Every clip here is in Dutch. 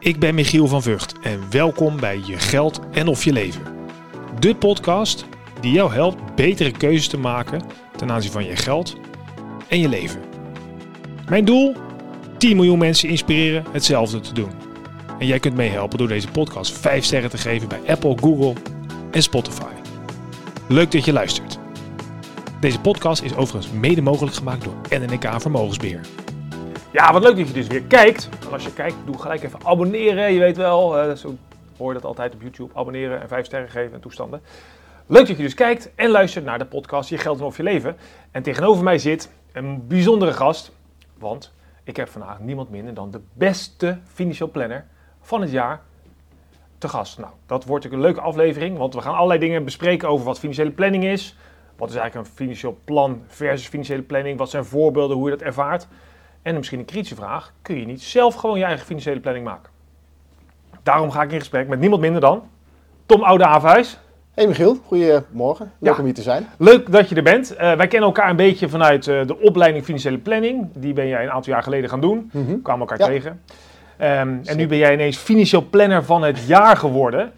Ik ben Michiel van Vught en welkom bij Je Geld en of Je Leven. De podcast die jou helpt betere keuzes te maken ten aanzien van je geld en je leven. Mijn doel? 10 miljoen mensen inspireren hetzelfde te doen. En jij kunt meehelpen door deze podcast 5 sterren te geven bij Apple, Google en Spotify. Leuk dat je luistert. Deze podcast is overigens mede mogelijk gemaakt door NNK Vermogensbeheer. Ja, wat leuk dat je dus weer kijkt. En als je kijkt, doe gelijk even abonneren. Je weet wel, eh, zo hoor je dat altijd op YouTube. Abonneren en 5 sterren geven en toestanden. Leuk dat je dus kijkt en luistert naar de podcast Je Geld en Of Je Leven. En tegenover mij zit een bijzondere gast. Want ik heb vandaag niemand minder dan de beste financial planner van het jaar te gast. Nou, dat wordt een leuke aflevering, want we gaan allerlei dingen bespreken over wat financiële planning is. Wat is eigenlijk een financieel plan versus financiële planning? Wat zijn voorbeelden, hoe je dat ervaart? En misschien een kritische vraag, kun je niet zelf gewoon je eigen financiële planning maken? Daarom ga ik in gesprek met niemand minder dan Tom Oude Averhuis. Hey Michiel, goedemorgen. Leuk om hier te zijn. Leuk dat je er bent. Uh, wij kennen elkaar een beetje vanuit uh, de opleiding financiële planning. Die ben jij een aantal jaar geleden gaan doen. We kwamen elkaar ja. tegen. Um, en nu ben jij ineens financieel planner van het jaar geworden.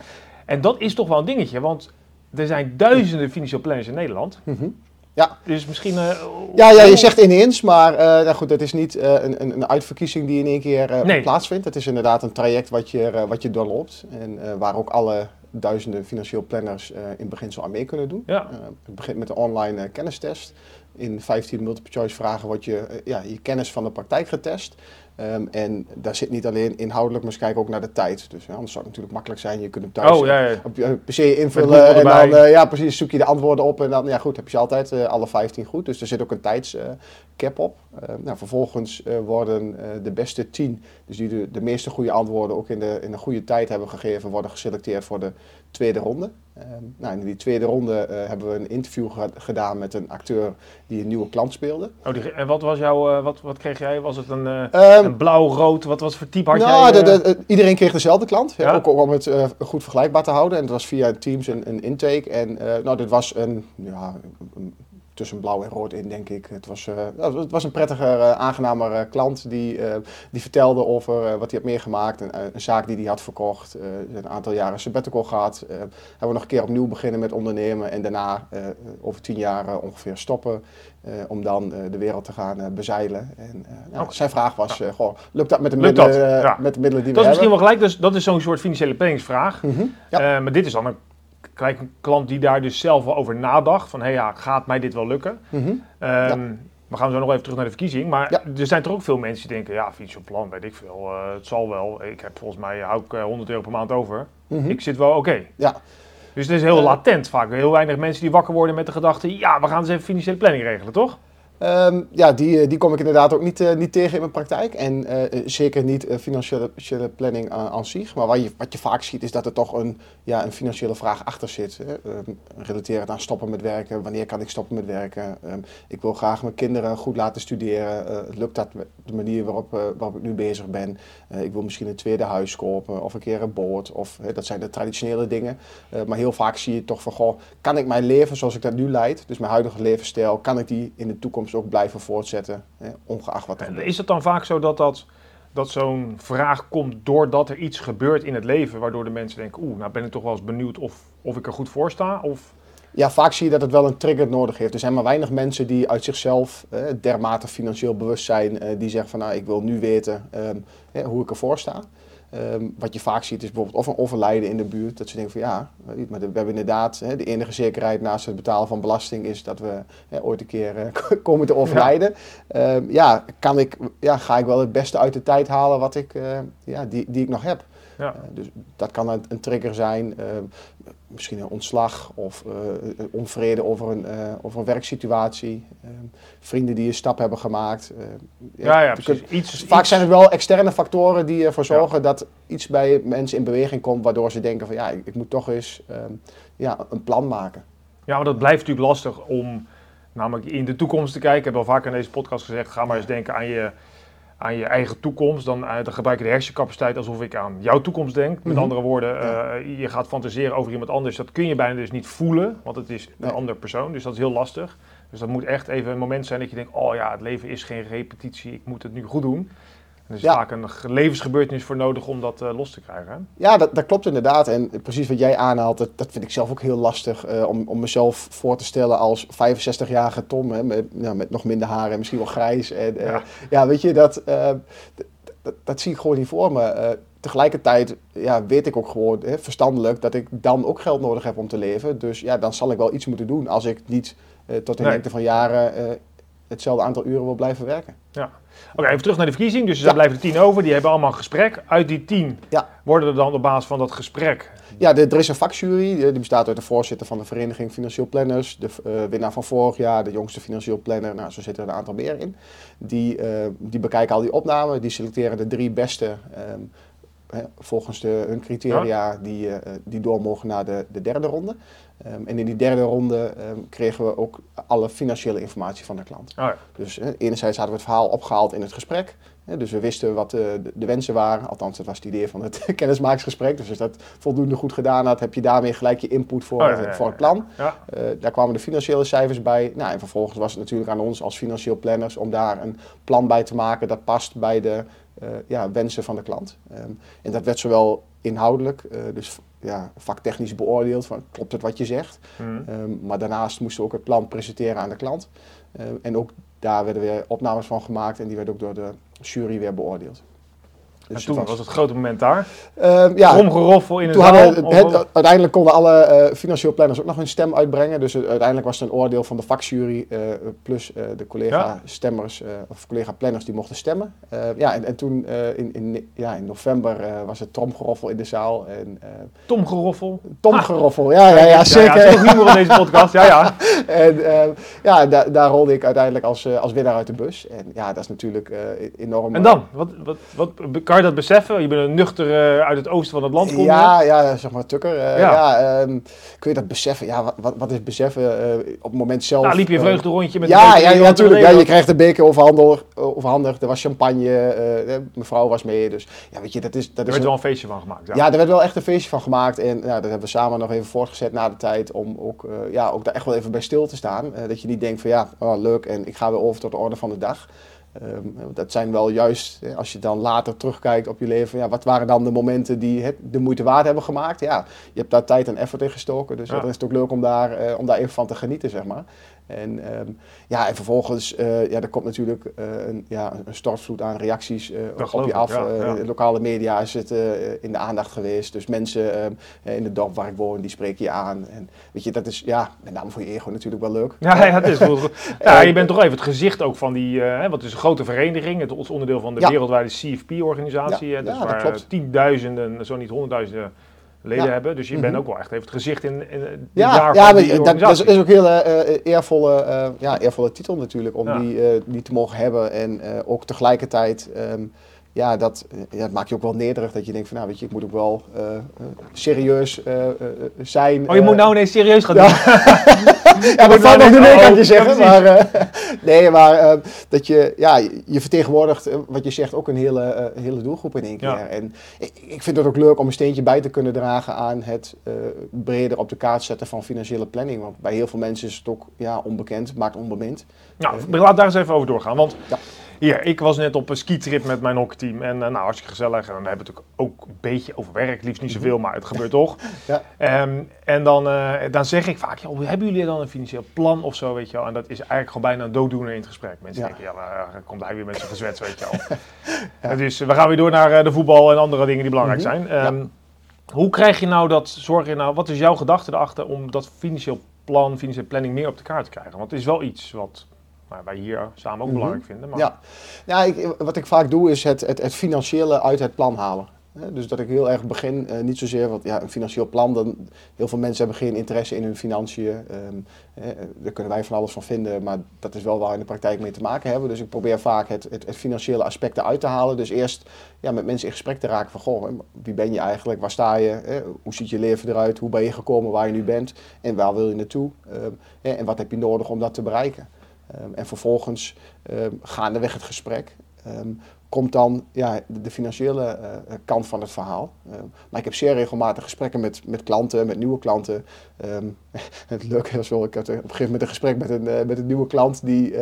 En dat is toch wel een dingetje, want er zijn duizenden financieel planners in Nederland. Mhm. Ja. Dus misschien... Uh, ja, ja, je zegt ineens, maar uh, nou goed, het is niet uh, een, een, uitverkiezing die in één keer nee. plaatsvindt. Het is inderdaad een traject wat je, wat je doorloopt en waar ook alle duizenden financieel planners in beginsel aan mee kunnen doen. Ja. het begint met een online kennistest. In 15 multiple choice vragen wordt je, ja, je kennis van de praktijk getest. Um, en daar zit niet alleen inhoudelijk, maar ze kijken ook naar de tijd. Dus ja, anders zou het natuurlijk makkelijk zijn. Je kunt hem thuis oh, ja, ja. op je PC invullen en dan uh, ja, precies, zoek je de antwoorden op. En dan ja, goed, heb je altijd uh, alle 15 goed. Dus er zit ook een tijdscap op. Uh, nou, vervolgens worden de beste 10, dus die de, de meeste goede antwoorden ook in de, in een goede tijd hebben gegeven, worden geselecteerd voor de tweede ronde. Um, nou, in die tweede ronde uh, hebben we een interview ge gedaan met een acteur die een nieuwe klant speelde. Oh, die, en wat was jouw, uh, wat, wat kreeg jij? Was het een, uh, um, een blauw, rood? Wat was voor type had nou, jij? De, de, iedereen kreeg dezelfde klant, ja? ook om het goed vergelijkbaar te houden. En dat was via Teams een, een intake. En nou, dit was een, ja, een tussen blauw en rood in, denk ik. Het was, uh, het was een prettiger, uh, aangenamer uh, klant die, die vertelde over wat hij had meegemaakt. Een, een zaak die hij had verkocht. een aantal jaren sabbatical gehad. hebben we nog een keer opnieuw beginnen met ondernemen. En daarna over tien jaar ongeveer stoppen. om dan de wereld te gaan bezeilen. En nou, zijn vraag was, ja. goh, lukt dat met de, middelen, ja. met de middelen die dat we is misschien hebben? wel gelijk. Dus dat is zo'n soort financiële planningsvraag. Mm -hmm. ja. maar dit is dan een gelijk een klant die daar dus zelf wel over nadacht. Van, hé hey, ja, gaat mij dit wel lukken? Mm -hmm. um, ja. We gaan zo nog even terug naar de verkiezing. Maar Ja. er zijn toch ook veel mensen die denken, ja, financieel plan, weet ik veel. eh, het zal wel. Ik heb volgens mij, hou ik eh, 100 euro per maand over. Mhm. Ik zit wel oké. Ja. Dus het is heel Eh. latent vaak. Heel weinig mensen die wakker worden met de gedachte, ja, we gaan eens even financiële planning regelen, toch? Um, ja, die, eh, die kom ik inderdaad ook niet, uh, niet tegen in mijn praktijk. En uh, zeker niet financiële, planning aan, zich. Maar wat je, wat je vaak ziet is dat er toch een, ja, een financiële vraag achter zit. Hè. Um, relaterend aan stoppen met werken. Wanneer kan ik stoppen met werken? Um, ik wil graag mijn kinderen goed laten studeren. lukt dat de manier waarop, waarop ik nu bezig ben? ik wil misschien een tweede huis kopen of een keer een boot. Of, dat zijn de traditionele dingen. maar heel vaak zie je toch van, goh, kan ik mijn leven zoals ik dat nu leid, dus mijn huidige levensstijl, kan ik die in de toekomst ook blijven voortzetten, hè, ongeacht wat er gebeurt. Is het dan vaak zo dat, dat, dat zo'n vraag komt doordat er iets gebeurt in het leven, waardoor de mensen denken, oeh, nou ben ik toch wel eens benieuwd of, of ik er goed voor sta? Of... Ja, vaak zie je dat het wel een trigger nodig heeft. Er zijn maar weinig mensen die uit zichzelf eh, dermate financieel bewust zijn, eh, die zeggen van nou, ik wil nu weten eh, hoe ik ervoor sta. Um, wat je vaak ziet is bijvoorbeeld of een overlijden in de buurt. Dat ze denken van ja, maar we hebben inderdaad hè, de enige zekerheid naast het betalen van belasting is dat we hè, ooit een keer uh, komen te overlijden. Ja. Um, ja, kan ik, ja, ga ik wel het beste uit de tijd halen wat ik, uh, ja, die, die ik nog heb. Ja. Uh, dus dat kan een, een trigger zijn. misschien een ontslag of onvrede over een, over een werksituatie. vrienden die een stap hebben gemaakt. ja, ja, precies. Kunt, iets, vaak iets... zijn het wel externe factoren die ervoor zorgen ja. dat iets bij mensen in beweging komt, waardoor ze denken van ja, ik, ik moet toch eens ja, een plan maken. Ja, maar dat blijft natuurlijk lastig om namelijk in de toekomst te kijken. Ik heb al vaker in deze podcast gezegd, ga maar eens denken aan je, aan je eigen toekomst. Dan, uh, dan gebruik je de hersencapaciteit alsof ik aan jouw toekomst denk. Met Mhm. andere woorden, uh, je gaat fantaseren over iemand anders. Dat kun je bijna dus niet voelen, want het is een Nee. andere persoon. Dus dat is heel lastig. Dus dat moet echt even een moment zijn dat je denkt, oh ja, het leven is geen repetitie, ik moet het nu goed doen. Er is vaak een levensgebeurtenis voor nodig om dat los te krijgen. Hè? Ja, dat, dat, klopt inderdaad. En precies wat jij aanhaalt, dat, dat vind ik zelf ook heel lastig om, om mezelf voor te stellen als 65-jarige Tom. Hè, met, ja, met nog minder haren en misschien wel grijs. En, ja. ja. weet je, dat, dat, dat, zie ik gewoon niet voor me tegelijkertijd ja, weet ik ook gewoon hè, verstandelijk dat ik dan ook geld nodig heb om te leven. Dus ja, dan zal ik wel iets moeten doen als ik niet tot de lengte van jaren hetzelfde aantal uren wil blijven werken. Ja. Oké, even terug naar de verkiezing. Dus daar blijven er tien over. Die hebben allemaal een gesprek. Uit die tien ja. worden er dan op basis van dat gesprek... Ja, er is een vakjury. Die bestaat uit de voorzitter van de Vereniging Financieel Planners. De uh, winnaar van vorig jaar, de jongste financieel planner. Nou, zo zitten er een aantal meer in. Die, die bekijken al die opnamen. Die selecteren de drie beste... Um, volgens de, hun criteria die, uh, die door mogen naar de, de derde ronde. Um, en in die derde ronde um, kregen we ook alle financiële informatie van de klant. Oh ja. Dus uh, enerzijds hadden we het verhaal opgehaald in het gesprek. Dus we wisten wat de, de, wensen waren. Althans, dat was het idee van het kennismakingsgesprek. Dus als dat voldoende goed gedaan had, heb je daarmee gelijk je input voor, oh, ja, ja, voor het plan. daar kwamen de financiële cijfers bij. Nou, en vervolgens was het natuurlijk aan ons als financieel planners om daar een plan bij te maken dat past bij de uh, ja, wensen van de klant. Um, en dat werd zowel inhoudelijk, uh, dus ja, vaktechnisch beoordeeld, van klopt het wat je zegt. Mm. Um, maar daarnaast moesten we ook het plan presenteren aan de klant. Uh, en ook daar werden weer opnames van gemaakt en die werden ook door de jury weer beoordeeld. Dus toen was, het grote moment daar. Uh, ja, Omgeroffel in het toen hadden het, Uiteindelijk konden alle uh, financieel planners ook nog hun stem uitbrengen. Dus uiteindelijk was het een oordeel van de vakjury uh, plus uh, de collega-stemmers of collega-planners die mochten stemmen. ja, en, en toen in, in, ja, in november was het tromgeroffel in de zaal. En, Tomgeroffel? Tomgeroffel, ja, ja, ja, zeker. Ja, ja, in deze podcast, ja, ja. en ja, da daar rolde ik uiteindelijk als, als winnaar uit de bus. En ja, dat is natuurlijk enorm... En dan? Wat, wat, wat, kan je dat beseffen? Je bent een nuchter uit het oosten van het land. Ja, ja, zeg maar tukker. Uh, ja. ja um, kun je dat beseffen? Ja, wat, wat is beseffen uh, op het moment zelf? Nou, liep je vreugde rondje met Ja, ja, ja natuurlijk. Ja, je krijgt een beker overhandigd. Er was champagne. mevrouw was mee. Dus ja, weet je, dat is... Dat er werd een... wel een feestje van gemaakt. Ja. ja, er werd wel echt een feestje van gemaakt. En ja, dat hebben we samen nog even voortgezet na de tijd. Om ook, ja, ook daar echt wel even bij stil te staan. dat je niet denkt van ja, oh, leuk en ik ga weer over tot de orde van de dag. Um, dat zijn wel juist, als je dan later terugkijkt op je leven, ja, wat waren dan de momenten die het de moeite waard hebben gemaakt? Ja, je hebt daar tijd en effort in gestoken, dus ja. dan is het ook leuk om daar, uh, om daar even van te genieten, zeg maar. En, um, ja, en vervolgens, uh, ja, er komt natuurlijk uh, een, ja, een stortvloed aan reacties uh, op je af. Ja, ja. lokale media is het in de aandacht geweest. Dus mensen ehm, in het dorp waar ik woon, die spreken je aan. En weet je, dat is ja, met name voor je ego natuurlijk wel leuk. Ja, ja, het is wel, ja je bent toch even het gezicht ook van die, wat is een grote vereniging. Het is onderdeel van de wereldwijde CFP-organisatie. Dus waar tienduizenden, zo niet honderdduizenden leden hebben. Dus je bent mhm. ook wel echt even het gezicht in, in ja, ja, dat, dat, is ook een hele uh, eervolle, uh, ja, eervolle titel natuurlijk om die, uh, die te mogen hebben. En ook tegelijkertijd um, ja, dat, ja, dat maakt je ook wel nederig. Dat je denkt van, nou weet je, ik moet ook wel uh, serieus uh, zijn. Oh, je moet nou ineens serieus gaan doen. ja, dat valt nog niet mee, kan je zeggen. maar, nee, maar dat je, ja, je vertegenwoordigt, wat je zegt, ook een hele, hele doelgroep in één keer. Ja. En ik, ik, vind het ook leuk om een steentje bij te kunnen dragen aan het breder op de kaart zetten van financiële planning. Want bij heel veel mensen is het ook ja, onbekend, maakt onbemind. Nou, laat daar eens even over doorgaan. Want ja. Hier, ik was net op een skitrip met mijn hockeyteam en uh, nou, hartstikke gezellig. En dan hebben we het ook een beetje over werk, liefst niet mhm. zoveel, maar het gebeurt toch. Ja. Um, en dan, uh, dan zeg ik vaak, joh, hebben jullie dan een financieel plan of zo, weet je wel? En dat is eigenlijk gewoon bijna een dooddoener in het gesprek. Mensen ja. denken, ja, maar uh, komt hij weer met zijn gezwets, weet je wel. ja. Dus we gaan weer door naar de voetbal en andere dingen die belangrijk mm -hmm. zijn. Um, hoe krijg je nou dat, zorg je nou, wat is jouw gedachte erachter om dat financieel plan, financiële planning meer op de kaart te krijgen? Want het is wel iets wat maar wij hier samen ook mhm. belangrijk vinden. Maar... Ja, ja ik, wat ik vaak doe is het, het, het financiële uit het plan halen. Dus dat ik heel erg begin, uh, niet zozeer, want ja, een financieel plan, dan, heel veel mensen hebben geen interesse in hun financiën. Um, eh, daar kunnen wij van alles van vinden, maar dat is wel waar we in de praktijk mee te maken hebben. Dus ik probeer vaak het, het, het financiële aspect eruit te halen. Dus eerst ja, met mensen in gesprek te raken van, goh, wie ben je eigenlijk, waar sta je, eh, hoe ziet je leven eruit, hoe ben je gekomen waar je nu bent en waar wil je naartoe um, en wat heb je nodig om dat te bereiken. Um, en vervolgens um, gaandeweg het gesprek um, komt dan ja, de, financiële uh, kant van het verhaal. maar ik heb zeer regelmatig gesprekken met, met klanten, met nieuwe klanten. het leuke is wel, ik had op een gegeven moment een gesprek met een, uh, met een nieuwe klant die,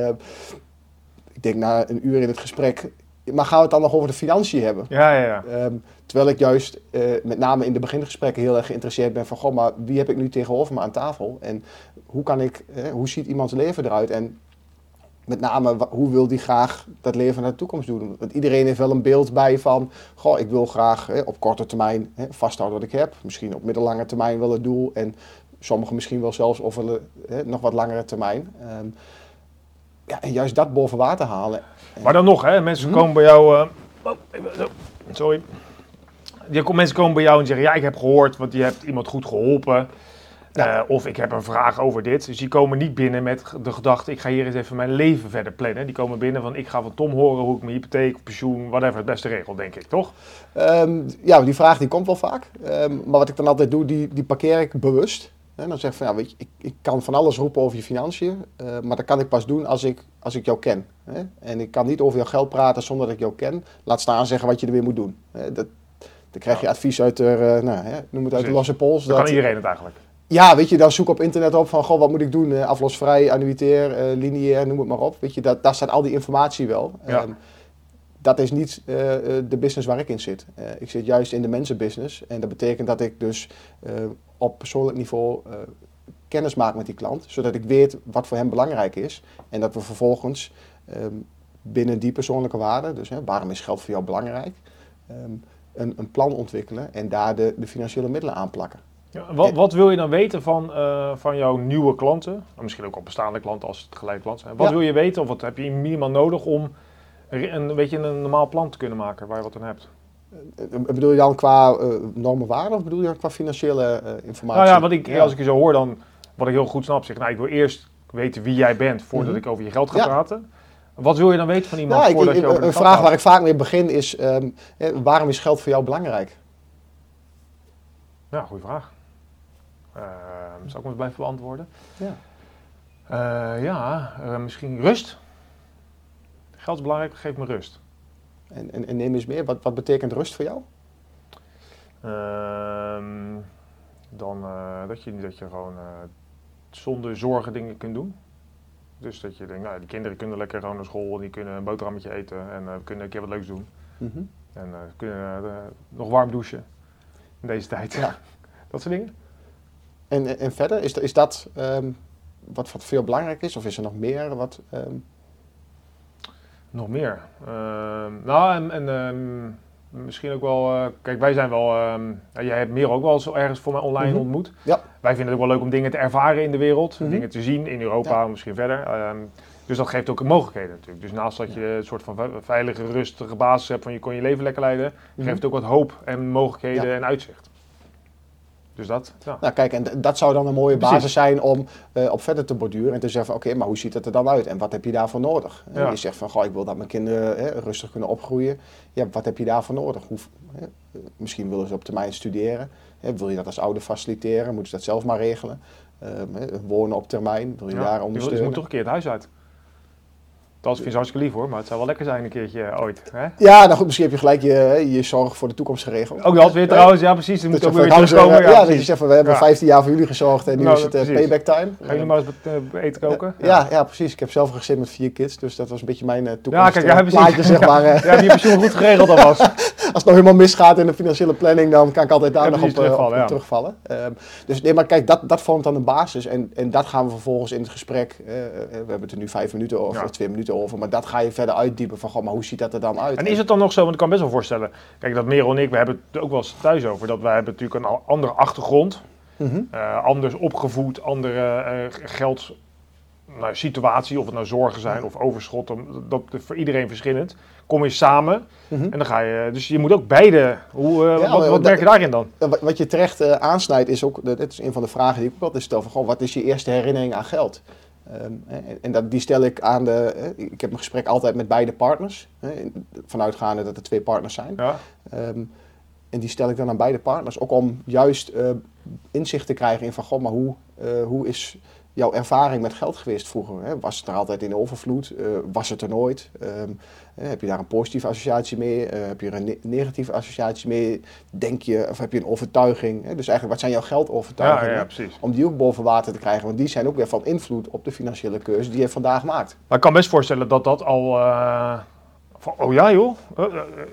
ik denk na een uur in het gesprek, maar gaan we het dan nog over de financiën hebben? Ja, ja, ja. Ehm, terwijl ik juist eh, met name in de begingesprekken heel erg geïnteresseerd ben van, goh, maar wie heb ik nu tegenover me aan tafel? En hoe kan ik, eh, hoe ziet iemands leven eruit? En met name, hoe wil die graag dat leven naar de toekomst doen? Want iedereen heeft wel een beeld bij van, goh, ik wil graag eh, op korte termijn eh, vasthouden wat ik heb. Misschien op middellange termijn wel het doel. En sommigen misschien wel zelfs over de, eh, nog wat langere termijn. Ehm, ja, en juist dat boven water halen. Maar dan nog, hè, mensen Mhm. komen bij jou. eh, oh, sorry. Komt- mensen komen bij jou en zeggen: Ja, ik heb gehoord, want je hebt iemand goed geholpen. Ja. Eh, of ik heb een vraag over dit. Dus die komen niet binnen met de gedachte: ik ga hier eens even mijn leven verder plannen. Die komen binnen van: ik ga van Tom horen hoe ik mijn hypotheek, pensioen, whatever, het beste regel, denk ik, toch? Ehm, ja, die vraag die komt wel vaak. Ehm, maar wat ik dan altijd doe, die, die parkeer ik bewust. En dan zeg ik van, ja, weet je, ik, ik kan van alles roepen over je financiën. eh, maar dat kan ik pas doen als ik, als ik jou ken. Hè? En ik kan niet over jouw geld praten zonder dat ik jou ken. Laat staan zeggen wat je er weer moet doen. Hè? Dat, dan krijg je advies uit de, eh, nou, hè, noem het uit de losse pols. Dan dat- kan iedereen het eigenlijk. Ja, weet je, dan zoek op internet op van, goh, wat moet ik doen? Eh, aflosvrij, annuitair, eh, lineair, noem het maar op. Weet je, dat, daar staat al die informatie wel. Ja. Ehm, dat is niet eh, eh, de business waar ik in zit. Eh, ik zit juist in de mensenbusiness. En dat betekent dat ik dus eh, op persoonlijk niveau eh, kennis maak met die klant. Zodat ik weet wat voor hem belangrijk is. En dat we vervolgens ehm, binnen die persoonlijke waarden, dus hè, waarom is geld voor jou belangrijk, ehm, een, een plan ontwikkelen en daar de, de financiële middelen aan plakken. Ja, wat, wat wil je dan weten van, eh, van jouw nieuwe klanten? Of Misschien ook al bestaande klanten als het gelijk klant zijn. Wat Ja. wil je weten of wat heb je minimaal nodig om een, een, weet je, een normaal plan te kunnen maken waar je wat aan hebt? Eh, Bedoel je dan qua eh normen waarde of bedoel je dan qua financiële eh, informatie? Nou ja, wat ik, Ja. als ik je zo hoor, dan wat ik heel goed snap, zeg nou, ik wil eerst weten wie jij bent voordat Mhm. ik over je geld ga praten. Wat wil je dan weten van iemand ik, voordat ik- je over een vraag waar ik vaak mee begin is, ehm, eh, waarom is geld voor jou belangrijk? Ja, goede vraag. Ehm zal ik hem blijven beantwoorden? Ja. Eh, ja, eh, misschien rust. Geld is belangrijk, geeft me rust. En, en, en neem eens meer, wat, wat betekent rust voor jou? Ehm, dan eh, dat, je, dat je gewoon zonder zorgen dingen kunt doen. Dus dat je denkt, nou, die kinderen kunnen lekker gewoon naar school en die kunnen een boterhammetje eten en kunnen een keer wat leuks doen. Mhm. En eh, kunnen nog warm douchen in deze tijd. Ja. Dat soort dingen. En, en, verder, is, dat- is dat ehm, wat, wat jou belangrijk is? Of is er nog meer wat... ehm, Nog meer. Ehm, nou, en, en misschien ook wel. eh, kijk, wij zijn wel. jij hebt meer ook wel eens ergens voor mij online Mhm. ontmoet. Ja. Wij vinden het ook wel leuk om dingen te ervaren in de wereld, Mhm. dingen te zien in Europa, misschien verder. Dus dat geeft ook mogelijkheden natuurlijk. Dus naast dat je een soort van ve- veilige, rustige basis hebt van je kon je leven lekker leiden, mhm. geeft het ook wat hoop en mogelijkheden Ja. en uitzicht. Dus dat. Ja. Nou kijk, en dat zou dan een mooie Precies. basis zijn om eh, op verder te borduren en te zeggen oké, maar hoe ziet het er dan uit en wat heb je daarvoor nodig? En Ja. Je zegt van goh, ik wil dat mijn kinderen hè, rustig kunnen opgroeien. Ja, wat heb je daarvoor nodig? Hoe, hè, misschien willen ze op termijn studeren. Hè, wil je dat als ouder faciliteren? Moeten ze dat zelf maar regelen? Ehm, hè, wonen op termijn, wil je Ja, daar wil- Je ondersteunen? moet toch een keer het huis uit. Dat vind ik hartstikke lief hoor, maar het zou wel lekker zijn een keertje eh, ooit. Hè? Ja, nou goed, misschien heb je gelijk je, hè, je zorg voor de toekomst geregeld. Ook dat weer trouwens, ja precies. Dan Dat moet ook weer terugkomen. eh, ja, dat je zegt van we hebben Ja. 15 jaar voor jullie gezorgd en nu Nou, is het eh, payback time. Gaan jullie maar eens eh, eten koken? Ja, ja, precies. Ik heb zelf een gezin met vier kids, dus dat was een beetje mijn eh Ja, toekomst. kijk, eh, ja, precies. plaatje, zeg maar. eh. Ja, heb je pensioen goed geregeld alvast. Als het nog helemaal misgaat in de financiële planning, dan kan ik altijd daar Ja, nog op, eh, terugvallen, op ja. terugvallen. Ehm, dus nee, maar kijk, dat, dat vormt dan de basis. En, en dat gaan we vervolgens in het gesprek, eh, eh, we hebben het er nu vijf minuten over, Ja. of twee minuten over, maar dat ga je verder uitdiepen van, goh, maar hoe ziet dat er dan uit? En is het dan nog zo, want ik kan me best wel voorstellen, kijk dat Merel en ik, we hebben het ook wel eens thuis over, dat wij hebben natuurlijk een andere achtergrond, eh, anders opgevoed, andere eh, geld, nou, situatie, of het nou zorgen zijn of overschot, dan- dat is voor iedereen verschillend. Kom je samen Mhm. en dan ga je, dus je moet ook beide, hoe, Ja, wat, wat merk je daarin dan? Wat- je terecht aansnijdt is ook, dat is een van de vragen die ik ook altijd stel, van, goh, wat is je eerste herinnering aan geld? Ehm, en en dat, die stel ik aan de, eh, ik heb een gesprek altijd met beide partners, vanuitgaande dat er twee partners zijn. Ja, Ehm, en die stel ik dan aan beide partners. Ook om juist eh, inzicht te krijgen in van, goh, maar hoe, eh, hoe is jouw ervaring met geld geweest vroeger? Hè? Was het er altijd in overvloed? Eh, was het er nooit? Ehm, eh, heb je daar een positieve associatie mee? Eh, heb je er een ne- negatieve associatie mee? Denk je, of heb je een overtuiging? Hè? Dus eigenlijk, wat zijn jouw geldovertuigingen? ja. Om die ook boven water te krijgen, want die zijn ook weer van invloed op de financiële keuze die je vandaag maakt. Maar ik kan best voorstellen dat dat al, eh, Van, oh ja joh,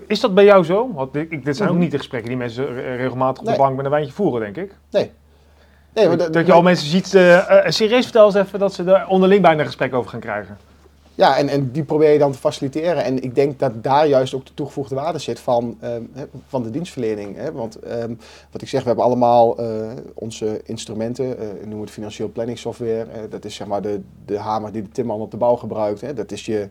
is dat bij jou zo? Want ik- dit zijn ook Mhm. niet de gesprekken die mensen re- regelmatig op Nee. de bank met een wijntje voeren, denk ik. Nee. Nee, maar dat, dat- je al mensen ziet, eh, eh, serieus vertel eens even dat ze er onderling bijna een gesprek over gaan krijgen. Ja, en, en die probeer je dan te faciliteren. En ik denk dat daar juist ook de toegevoegde waarde zit van, ehm, van de dienstverlening. Hè? Want ehm, wat ik zeg, we hebben allemaal eh, onze instrumenten, eh noem het financieel planning software. Dat is zeg maar de, de hamer die de timmerman op de bouw gebruikt. Hè? Dat is je,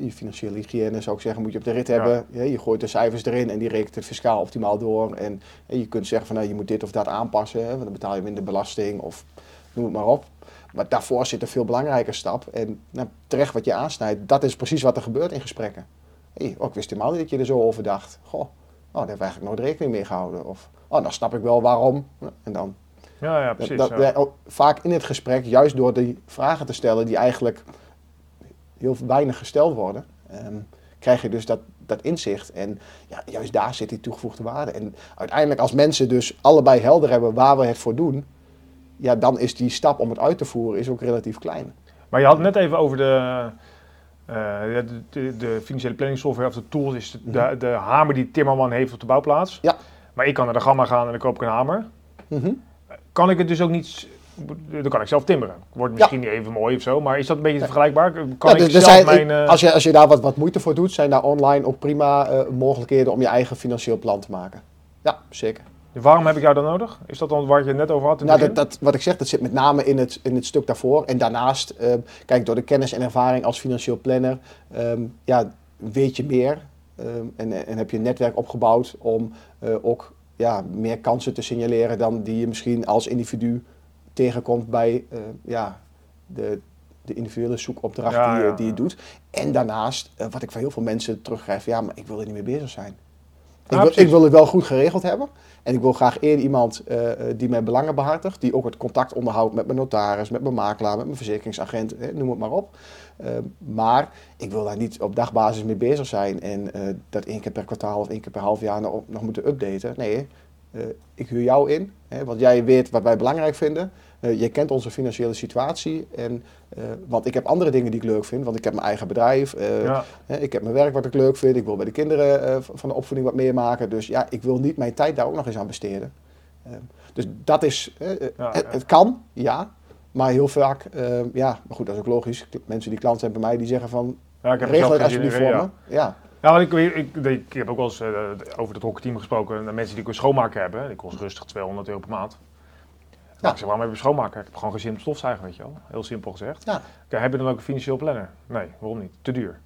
je financiële hygiëne, zou ik zeggen, moet je op de rit hebben. Je gooit de cijfers erin en die rekent het fiscaal optimaal door. En, je kunt zeggen van nou, je moet dit of dat aanpassen, want dan betaal je minder belasting of noem het maar op. Maar daarvoor zit een veel belangrijker stap. En nou, terecht wat je aansnijdt, dat is precies wat er gebeurt in gesprekken. Hey, oh, ik wist helemaal niet dat je er zo over dacht. Goh, oh, daar hebben we eigenlijk nooit rekening mee gehouden. Of, oh, dan snap ik wel waarom. En dan, Ja, ja precies. dat, ja. dat- vaak in het gesprek, juist door die vragen te stellen die eigenlijk heel weinig gesteld worden, ehm, krijg je dus dat, dat inzicht. En ja, juist daar zit die toegevoegde waarde. En uiteindelijk als mensen dus allebei helder hebben waar we het voor doen, ja, dan is die stap om het uit te voeren is ook relatief klein. Maar je had het net even over de, eh, de, de, de financiële planning software of de tools is de, de, de hamer die Timmerman heeft op de bouwplaats. Ja. Maar ik kan naar de gamma gaan en dan koop ik een hamer. Mhm. Kan ik het dus ook niet, dan kan ik zelf timmeren. Wordt misschien niet even mooi of zo, maar is dat een beetje vergelijkbaar? Kan Ja, ik dus zelf zijn, mijn... eh, als, je, als je daar wat, wat moeite voor doet, zijn daar online ook prima eh, mogelijkheden om je eigen financieel plan te maken. Ja, zeker. Waarom heb ik jou dan nodig? Is dat dan waar je het net over had in Nou, dat, dat, wat ik zeg, dat zit met name in het, in het stuk daarvoor. En daarnaast, eh, kijk, door de kennis en ervaring als financieel planner, ehm, ja, weet je meer. ehm, en, en heb je een netwerk opgebouwd om eh, ook ja, meer kansen te signaleren dan die je misschien als individu tegenkomt bij eh, ja, de, de individuele zoekopdracht Ja, die, je- ja, die je doet. En daarnaast, eh, wat ik van heel veel mensen terugkrijg, ja, maar ik wil er niet mee bezig zijn. Ik, wil, ik wil het wel goed geregeld hebben. En ik wil graag eerder iemand eh, eh, die mijn belangen behartigt. Die ook het contact onderhoudt met mijn notaris, met mijn makelaar, met mijn verzekeringsagent, eh, noem het maar op. Eh, maar ik wil daar niet op dagbasis mee bezig zijn. En eh, dat één keer per kwartaal of één keer per half jaar nog, nog moeten updaten. Nee, eh, ik huur jou in. Hè, want jij weet wat wij belangrijk vinden. Eh, je kent onze financiële situatie. En, eh, want ik heb andere dingen die ik leuk vind. Want ik heb mijn eigen bedrijf. eh, ja. Ik heb mijn werk wat ik leuk vind. Ik wil bij de kinderen van de opvoeding wat meemaken. Dus ja, ik wil niet mijn tijd daar ook nog eens aan besteden. Dus dat is, Ja, het, kan, ja. Maar heel vaak, ja, maar goed, dat is ook logisch. Mensen die klant zijn bij mij, die zeggen van, ja, ik heb regel het alsjeblieft voor ja. me. Ja, Ja, want ik, ik, ik, ik heb ook wel eens over het hockeyteam gesproken. Mensen die een schoonmaker hebben. Die kost rustig 200 euro per maand. Ja. Ik zeg, waarom heb je schoonmaker? Ik heb gewoon geen zin om stofzuigen, weet je wel. Heel simpel gezegd. ja. Kijk, heb je dan ook een financieel planner? Nee, waarom niet? Te duur.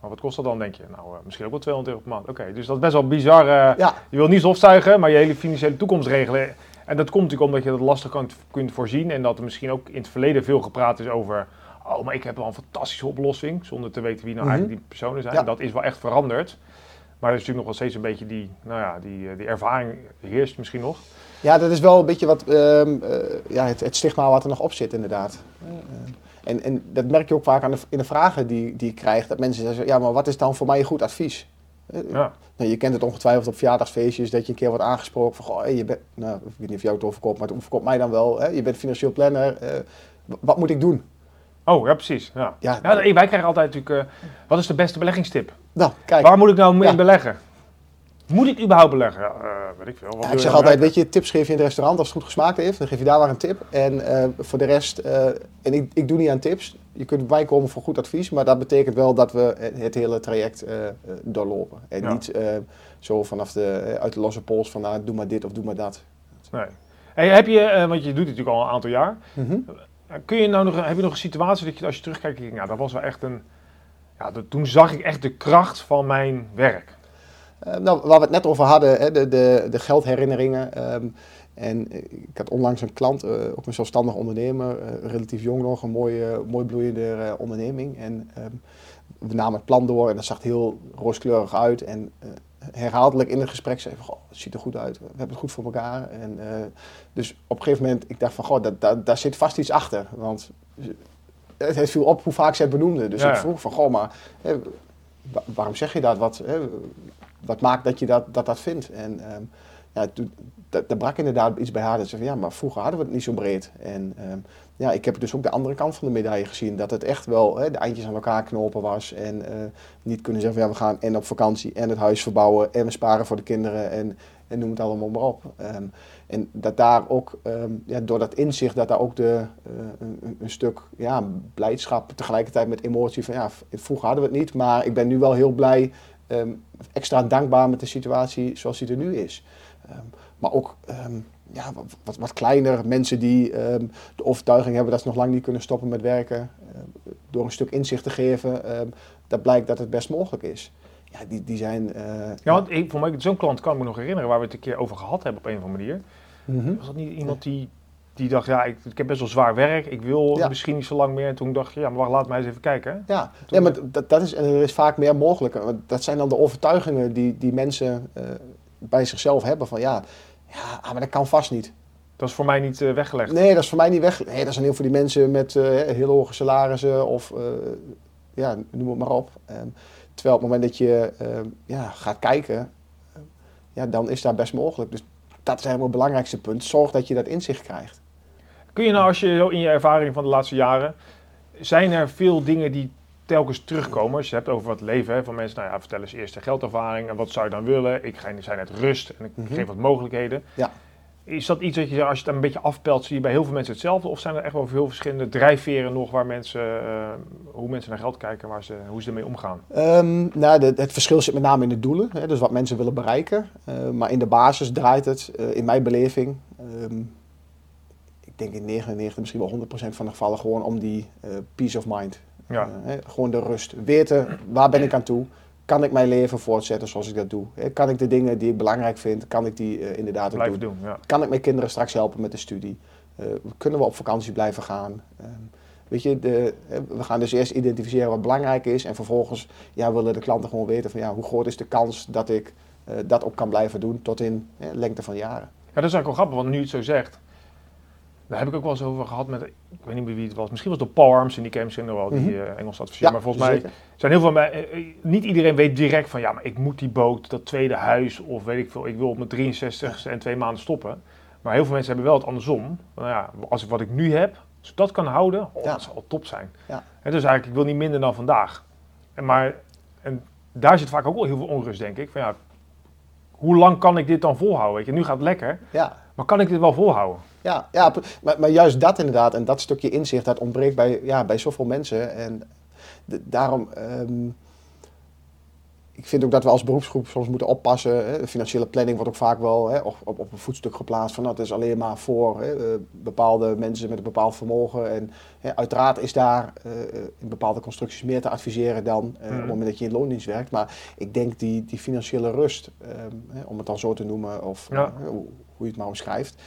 Maar wat kost dat dan, denk je? Nou, eh, misschien ook wel 200 euro per maand. Oké, dus dat is best wel bizar. ja. Je wil niet stofzuigen, maar je hele financiële toekomst regelen. En dat komt natuurlijk omdat je dat lastig kunt, kunt voorzien. En dat er misschien ook in het verleden veel gepraat is over... Oh, maar ik heb wel een fantastische oplossing. Zonder te weten wie nou Mhm. eigenlijk die personen zijn. Ja. Dat is wel echt veranderd. Maar er is natuurlijk nog wel steeds een beetje die... Nou ja, die, eh, die ervaring heerst misschien nog. Ja, dat is wel een beetje wat, ehm, eh, ja, het, het stigma wat er nog op zit, inderdaad. Eh, en, en dat merk je ook vaak aan de, in de vragen die, die je krijgt. Dat mensen zeggen, ja, maar wat is dan voor mij een goed advies? Eh, Ja. Nou, je kent het ongetwijfeld op verjaardagsfeestjes dat je een keer wordt aangesproken van, goh, hey, je bent, nou, ik weet niet of jou het overkomt, maar het overkomt mij dan wel. Hè? Je bent financieel planner, wat moet ik doen? Oh, ja, precies. Ja. Ja, nee, wij krijgen altijd natuurlijk... wat is de beste beleggingstip? nou, kijk. Waar moet ik nou mee Ja. beleggen? Moet ik überhaupt beleggen? Ja, eh, weet ik veel. Wat Ja, ik zeg nou altijd, weet je, tips geef je in het restaurant als het goed gesmaakt heeft. Dan geef je daar maar een tip. En eh, voor de rest, eh, en ik, ik doe niet aan tips. Je kunt bij komen voor goed advies. Maar dat betekent wel dat we het- hele traject doorlopen. En Ja. niet zo vanaf de, uit de losse pols van, nou, doe maar dit of doe maar dat. Nee. Hey, heb je, want je doet het natuurlijk al een aantal jaar. Mhm. Kun je nou nog, heb je nog een situatie dat je als je terugkijkt, nou, dat was wel echt een. Ja, dat, toen zag ik echt de kracht van mijn werk. Eh, nou, waar we het net over hadden, hè, de, de, de geldherinneringen. ehm, en ik had onlangs een klant, eh, ook een zelfstandig ondernemer, eh, relatief jong nog, een mooie, mooi bloeiende eh, onderneming. En ehm, we namen het plan door en dat zag heel rooskleurig uit. En herhaaldelijk in het gesprek zei van, goh, het ziet er goed uit, we hebben het goed voor elkaar. En, dus op een gegeven moment, ik dacht van, goh, dat, dat, daar zit vast iets achter. Want het, het viel op hoe vaak ze het benoemde. Dus Ja, ik vroeg van, goh, maar hè, wa- waarom zeg je dat? Wat, hè, wat maakt dat je dat, dat, dat vindt? En ehm, ja, toen, daar brak inderdaad iets bij haar. Dat ze van ja, maar vroeger hadden we het niet zo breed. En ehm, ja, ik heb dus ook de andere kant van de medaille gezien. Dat het echt wel hè, de eindjes aan elkaar knopen was. En uh, niet kunnen zeggen van ja, we gaan en op vakantie en het huis verbouwen. En we sparen voor de kinderen en, en noem het allemaal maar op. Um, en dat daar ook, ja, door dat inzicht, dat daar ook de, uh, een, een, stuk ja, blijdschap tegelijkertijd met emotie van ja, vroeger hadden we het niet. Maar ik ben nu wel heel blij, extra dankbaar met de situatie zoals die er nu is. maar ook ja, wat, wat kleiner. Mensen die de overtuiging hebben dat ze nog lang niet kunnen stoppen met werken. Uh, door een stuk inzicht te geven, dat blijkt dat het best mogelijk is. Ja, die, die zijn... Uh, ja, want ik, voor mij, zo'n klant kan ik me nog herinneren waar we het een keer over gehad hebben op een of andere manier. Mm -hmm. Was dat niet iemand die, die dacht, ja, ik, ik heb best wel zwaar werk, ik wil ja. misschien niet zo lang meer. En toen dacht je, ja, maar wacht, laat mij eens even kijken. Ja, ja maar dat, dat is, er is vaak meer mogelijk. Dat zijn dan de overtuigingen die, die mensen uh, bij zichzelf hebben van, ja ja, ah, maar dat kan vast niet. Dat is voor mij niet uh, weggelegd. Nee, dat is voor mij niet weggelegd. Nee, dat zijn heel veel die mensen met uh, heel hoge salarissen of ja, noem het maar op. Um, terwijl op het moment dat je ehm, ja, gaat kijken, ja, dan is dat best mogelijk. Dus dat is helemaal het belangrijkste punt. Zorg dat je dat inzicht krijgt. Kun je nou, als je in je ervaring van de laatste jaren, zijn er veel dingen die telkens terugkomen. Als je hebt over wat leven hè, van mensen, nou ja, vertel eens eerst de geldervaring en wat zou je dan willen? Ik zijn net rust en ik mhm. geef wat mogelijkheden. Ja. Is dat iets dat je, als je het een beetje afpelt, zie je bij heel veel mensen hetzelfde? Of zijn er echt wel veel verschillende drijfveren nog waar mensen, uh, hoe mensen naar geld kijken, waar ze, hoe ze ermee omgaan? Um, nou, de, het verschil zit met name in de doelen, hè, dus wat mensen willen bereiken. Uh, maar in de basis draait het, uh, in mijn beleving, um, ik denk in 99, misschien wel 100% van de gevallen gewoon om die peace of mind. Ja. Uh, gewoon de rust. Weten, waar ben ik aan toe? Kan ik mijn leven voortzetten zoals ik dat doe? Kan ik de dingen die ik belangrijk vind, kan ik die uh, inderdaad ook doen? doen ja. Kan ik mijn kinderen straks helpen met de studie? Kunnen we op vakantie blijven gaan? Ehm, weet je, de, we gaan dus eerst identificeren wat belangrijk is en vervolgens ja, willen de klanten gewoon weten van ja, hoe groot is de kans dat ik dat ook kan blijven doen tot in lengte van jaren. Ja, dat is eigenlijk wel grappig, want nu het zo zegt, daar heb ik ook wel eens over gehad met, ik weet niet meer wie het was, misschien was het de Paul Arms en die misschien nog wel, die mm -hmm. Engels. Ja, maar volgens mij zijn heel veel, mij, uh, niet iedereen weet direct van ja, maar ik moet die boot, dat tweede huis of weet ik veel, ik wil op mijn 63 en twee maanden stoppen. Maar heel veel mensen hebben wel het andersom. Nou ja, als ik wat ik nu heb, als ik dat kan houden, oh, dat zal top zijn. Ja. En dus eigenlijk, ik wil niet minder dan vandaag. En, maar, en daar zit vaak ook wel heel veel onrust, denk ik. Van, ja, hoe lang kan ik dit dan volhouden? Weet je, nu gaat het lekker, ja. maar kan ik dit wel volhouden? Ja, ja maar, maar juist dat inderdaad en dat stukje inzicht, dat ontbreekt bij, ja, bij zoveel mensen. En daarom, um, ik vind ook dat we als beroepsgroep soms moeten oppassen. Hè. De financiële planning wordt ook vaak wel hè, op, op, een voetstuk geplaatst van dat nou, is alleen maar voor hè, eh, bepaalde mensen met een bepaald vermogen. En hè, uiteraard is daar uh, in bepaalde constructies meer te adviseren dan uh, op het hmm. moment dat je in loondienst werkt. Maar ik denk die, die financiële rust, um, om het dan zo te noemen, of ja. hoe, hoe je het maar omschrijft,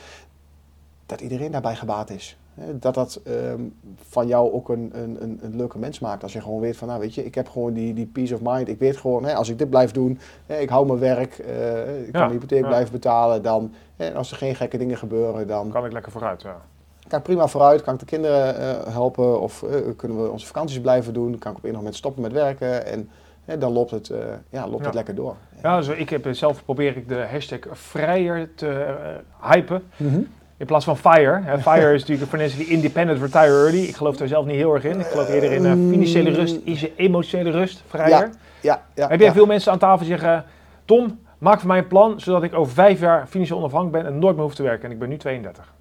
dat iedereen daarbij gebaat is. Dat dat um, van jou ook een, een, een, leuke mens maakt. Als je gewoon weet van, nou weet je, ik heb gewoon die, die peace of mind. Ik weet gewoon, hè, als ik dit blijf doen, hè, ik hou mijn werk, uh, ik kan mijn hypotheek ja. blijven betalen. Dan, hè, als er geen gekke dingen gebeuren, dan... Kan ik lekker vooruit, ja. Kan ik prima vooruit, kan ik de kinderen uh, helpen of uh, kunnen we onze vakanties blijven doen. Kan ik op een moment stoppen met werken en dan loopt het, ja, loopt ja. het lekker door. Ja, dus ik heb zelf probeer ik de hashtag vrijer te hypen. Mm -hmm. In plaats van FIRE. Hè. FIRE is natuurlijk mensen die independent retire early. Ik geloof daar zelf niet heel erg in. Ik geloof eerder in uh, financiële rust, emotionele rust, vrijer. Ja, ja, ja, Heb jij veel mensen aan tafel zeggen... Tom, maak voor mij een plan zodat ik over vijf jaar financieel onafhankelijk ben en nooit meer hoef te werken. En ik ben nu 32.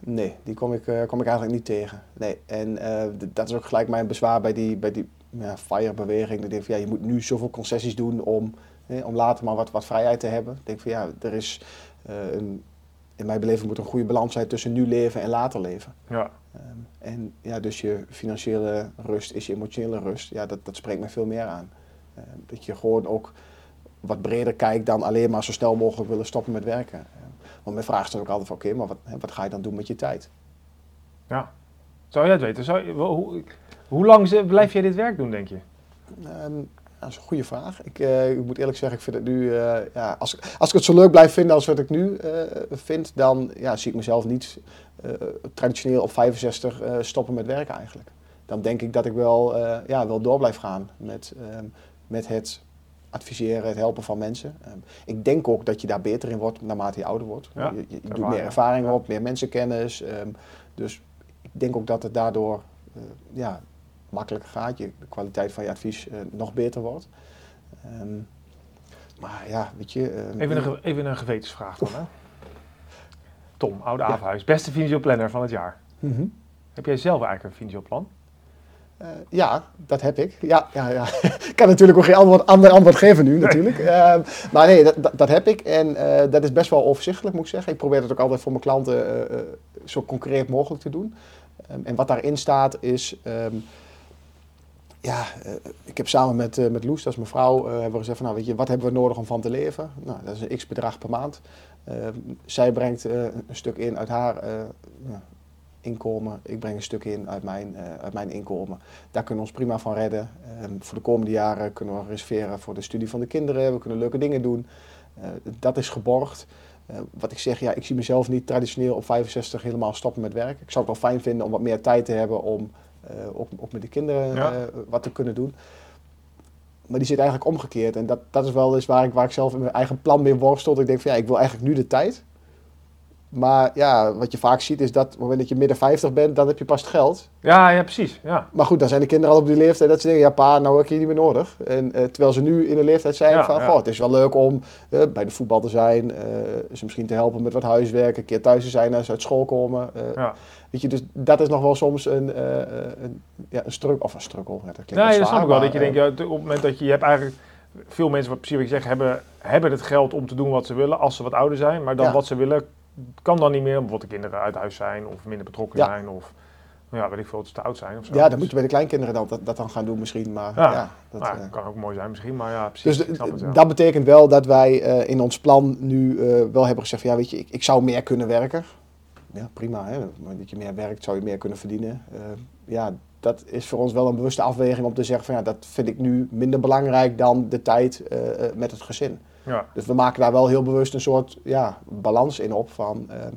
Nee, die kom ik, uh, kom ik eigenlijk niet tegen. Nee, en uh, dat is ook gelijk mijn bezwaar bij die, bij die ja, FIRE-beweging. Ik denk van ja, je moet nu zoveel concessies doen om, om later maar wat, wat vrijheid te hebben. Ik denk van ja, er is een in mijn beleving moet er een goede balans zijn tussen nu leven en later leven. Ja. Um, en ja, dus je financiële rust is je emotionele rust. Ja, dat, dat spreekt me veel meer aan. Um, dat je gewoon ook wat breder kijkt dan alleen maar zo snel mogelijk willen stoppen met werken. Um, want mijn vraag is dan ook altijd van oké, maar wat, wat ga je dan doen met je tijd? Ja, zou je dat weten? Zou je, hoe, hoe lang blijf je dit werk doen, denk je? Dat is een goede vraag. Ik, uh, ik, moet eerlijk zeggen, ik vind het nu, uh, ja, als, als ik het zo leuk blijf vinden als wat ik nu uh, vind, dan ja, zie ik mezelf niet traditioneel op 65 stoppen met werken eigenlijk. Dan denk ik dat ik wel, ja, wel door blijf gaan met, ehm, met het adviseren, het helpen van mensen. Ehm, ik denk ook dat je daar beter in wordt naarmate je ouder wordt. Ja, je doet meer ervaring ja. op, meer mensenkennis. ehm, dus ik denk ook dat het daardoor eh, ja, makkelijker gaat. Je, de kwaliteit van je advies eh, nog beter wordt. Ehm, maar ja, weet je... ehm, Even een, even een gewetensvraag dan, hè? Tom, oude Ja. Aafhuis, beste financieel planner van het jaar. mhm. Heb jij zelf eigenlijk een financieel plan? Eh, ja, dat heb ik. Ja, ja, ja. ik kan natuurlijk ook geen antwoord, ander antwoord geven nu, natuurlijk. Ehm, maar nee, dat, dat, dat heb ik. En eh, dat is best wel overzichtelijk, moet ik zeggen. Ik probeer dat ook altijd voor mijn klanten zo concreet mogelijk te doen. En wat daarin staat is... ja, eh, ik heb samen met, eh, met Loes, dat is mijn vrouw, eh, hebben we gezegd van... Nou, weet je, wat hebben we nodig om van te leven? Nou, dat is een x-bedrag per maand. Zij brengt een stuk in uit haar inkomen. Ik breng een stuk in uit mijn, uit mijn inkomen. Daar kunnen we ons prima van redden. Ehm, voor de komende jaren kunnen we reserveren voor de studie van de kinderen. We kunnen leuke dingen doen. Dat is geborgd. Wat ik zeg, ja, ik zie mezelf niet traditioneel op 65 helemaal stoppen met werk. Ik zou het wel fijn vinden om wat meer tijd te hebben om ook, ook met de kinderen Ja. eh, wat te kunnen doen. Maar die zit eigenlijk omgekeerd. En dat, dat is wel eens waar ik, waar ik zelf in mijn eigen plan mee worstel. Ik denk van ja, ik wil eigenlijk nu de tijd. Maar ja, wat je vaak ziet is dat op het moment dat je midden 50 bent, dan heb je pas het geld. Ja, ja, precies. Ja. Maar goed, dan zijn de kinderen al op die leeftijd dat ze denken, ja pa, nou heb ik je niet meer nodig. En eh, terwijl ze nu in de leeftijd zijn Ja, van, ja. goh, het is wel leuk om eh, bij de voetbal te zijn. eh, ze misschien te helpen met wat huiswerk, een keer thuis te zijn als ze uit school komen. Ja. Weet je, dus dat is nog wel soms een, een, ja, een struggle, of een struggle. Ja, dat klinkt Nee, dat snap ik wel. maar, Dat je denkt, ja, op het moment dat je, je hebt eigenlijk veel mensen, wat precies wat je zegt, hebben, hebben het geld om te doen wat ze willen als ze wat ouder zijn. Maar dan Ja. wat ze willen kan dan niet meer, omdat de kinderen uit huis zijn of minder betrokken Ja. zijn of ja, weet ik veel, het te oud zijn of zo. ja, dan Dus, moet je bij de kleinkinderen dan, dat, dat dan gaan doen misschien. Maar Ja. ja, dat, nou, eh, kan ook mooi zijn misschien, maar ja, precies. Dus het, ja. dat betekent wel dat wij eh, in ons plan nu eh, wel hebben gezegd van ja, weet je, ik, ik zou meer kunnen werken. Ja, prima. Hè? Dat je meer werkt, zou je meer kunnen verdienen. Ja, dat is voor ons wel een bewuste afweging om te zeggen van ja, dat vind ik nu minder belangrijk dan de tijd met het gezin. Ja. Dus we maken daar wel heel bewust een soort ja, balans in op van, ehm,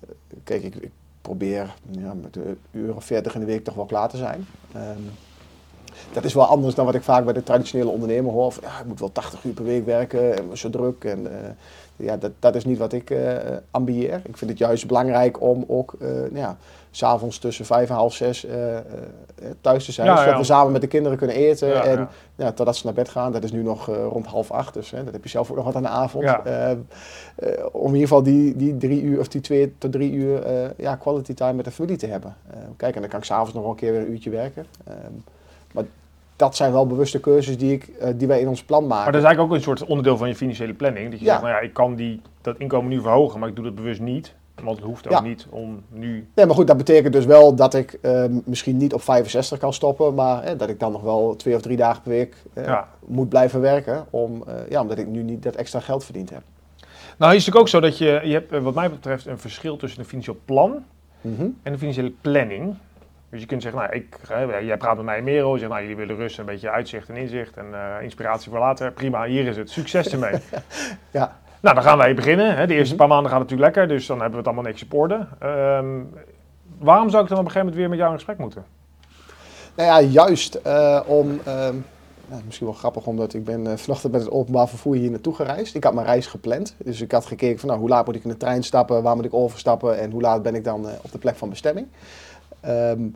eh, kijk, ik, ik probeer ja, met een uur of 40 in de week toch wel klaar te zijn. Ehm, dat is wel anders dan wat ik vaak bij de traditionele ondernemer hoor. Ja, ik moet wel 80 uur per week werken en zo druk. En, eh, ja, dat, dat is niet wat ik eh ambieer. Ik vind het juist belangrijk om ook nou ja, s'avonds tussen vijf en half zes eh, thuis te zijn. Ja, zodat ja. we samen met de kinderen kunnen eten. Ja, en ja. totdat ze naar bed gaan. Dat is nu nog rond half acht. Dus hè, dat heb je zelf ook nog wat aan de avond. Om in ieder geval die, die drie uur of die twee tot drie uur ja, quality time met de familie te hebben. Kijk, en dan kan ik s'avonds nog wel een keer weer een uurtje werken. Ehm, maar dat zijn wel bewuste keuzes die, ik, eh, die wij in ons plan maken. Maar dat is eigenlijk ook een soort onderdeel van je financiële planning. Dat je Ja. zegt, nou ja, ik kan die, dat inkomen nu verhogen, maar ik doe dat bewust niet. Want het hoeft ook Ja. niet om nu... Nee, maar goed, dat betekent dus wel dat ik eh, misschien niet op 65 kan stoppen, maar eh, dat ik dan nog wel twee of drie dagen per week eh, Ja. moet blijven werken, om, ja, omdat ik nu niet dat extra geld verdiend heb. Nou, is het ook zo dat je, je hebt wat mij betreft een verschil tussen een financieel plan Mhm. en een financiële planning. Dus je kunt zeggen, nou, ik, jij praat met mij en Merel, je zegt, nou, jullie willen rust, een beetje uitzicht en inzicht en eh, inspiratie voor later. Prima, hier is het. Succes ermee. Ja. Nou, dan gaan wij beginnen. Hè. De eerste Mhm. paar maanden gaat het natuurlijk lekker, dus dan hebben we het allemaal netjes op orde. Ehm, waarom zou ik dan op een gegeven moment weer met jou in gesprek moeten? Nou ja, juist eh, om. ehm, ja, misschien wel grappig, omdat ik ben eh, vanochtend met het openbaar vervoer hier naartoe gereisd. Ik had mijn reis gepland. Dus ik had gekeken van nou, hoe laat moet ik in de trein stappen, waar moet ik overstappen en hoe laat ben ik dan op de plek van bestemming. Ehm,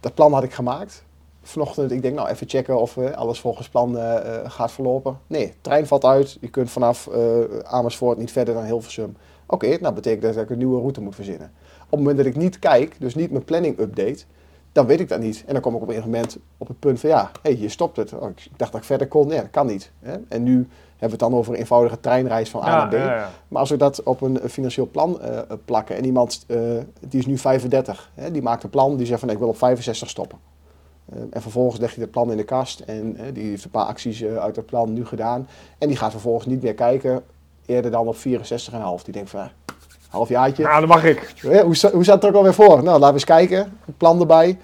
dat plan had ik gemaakt. Vanochtend, ik denk nou even checken of eh, alles volgens plan eh, eh, gaat verlopen. Nee, trein valt uit. Je kunt vanaf Amersfoort niet verder dan Hilversum. Oké, nou betekent dat ik een nieuwe route moet verzinnen. Op het moment dat ik niet kijk, dus niet mijn planning update, dan weet ik dat niet. En dan kom ik op een gegeven moment op het punt van ja, hé, hier stopt het. Oh, ik dacht dat ik verder kon. Nee, dat kan niet. Hè? En nu hebben we het dan over een eenvoudige treinreis van A naar B. ja, ja. Maar als we dat op een financieel plan eh, plakken en iemand eh, die is nu 35, hè, die maakt een plan, die zegt van ik wil op 65 stoppen. Eh, en vervolgens leg je het plan in de kast en die heeft een paar acties uit het plan nu gedaan. En die gaat vervolgens niet meer kijken, eerder dan op 64,5. Die denkt van, halfjaartje, Nou, dat mag ik. Hoe, hoe staat het er ook alweer voor? Nou, laten we eens kijken. Plan erbij,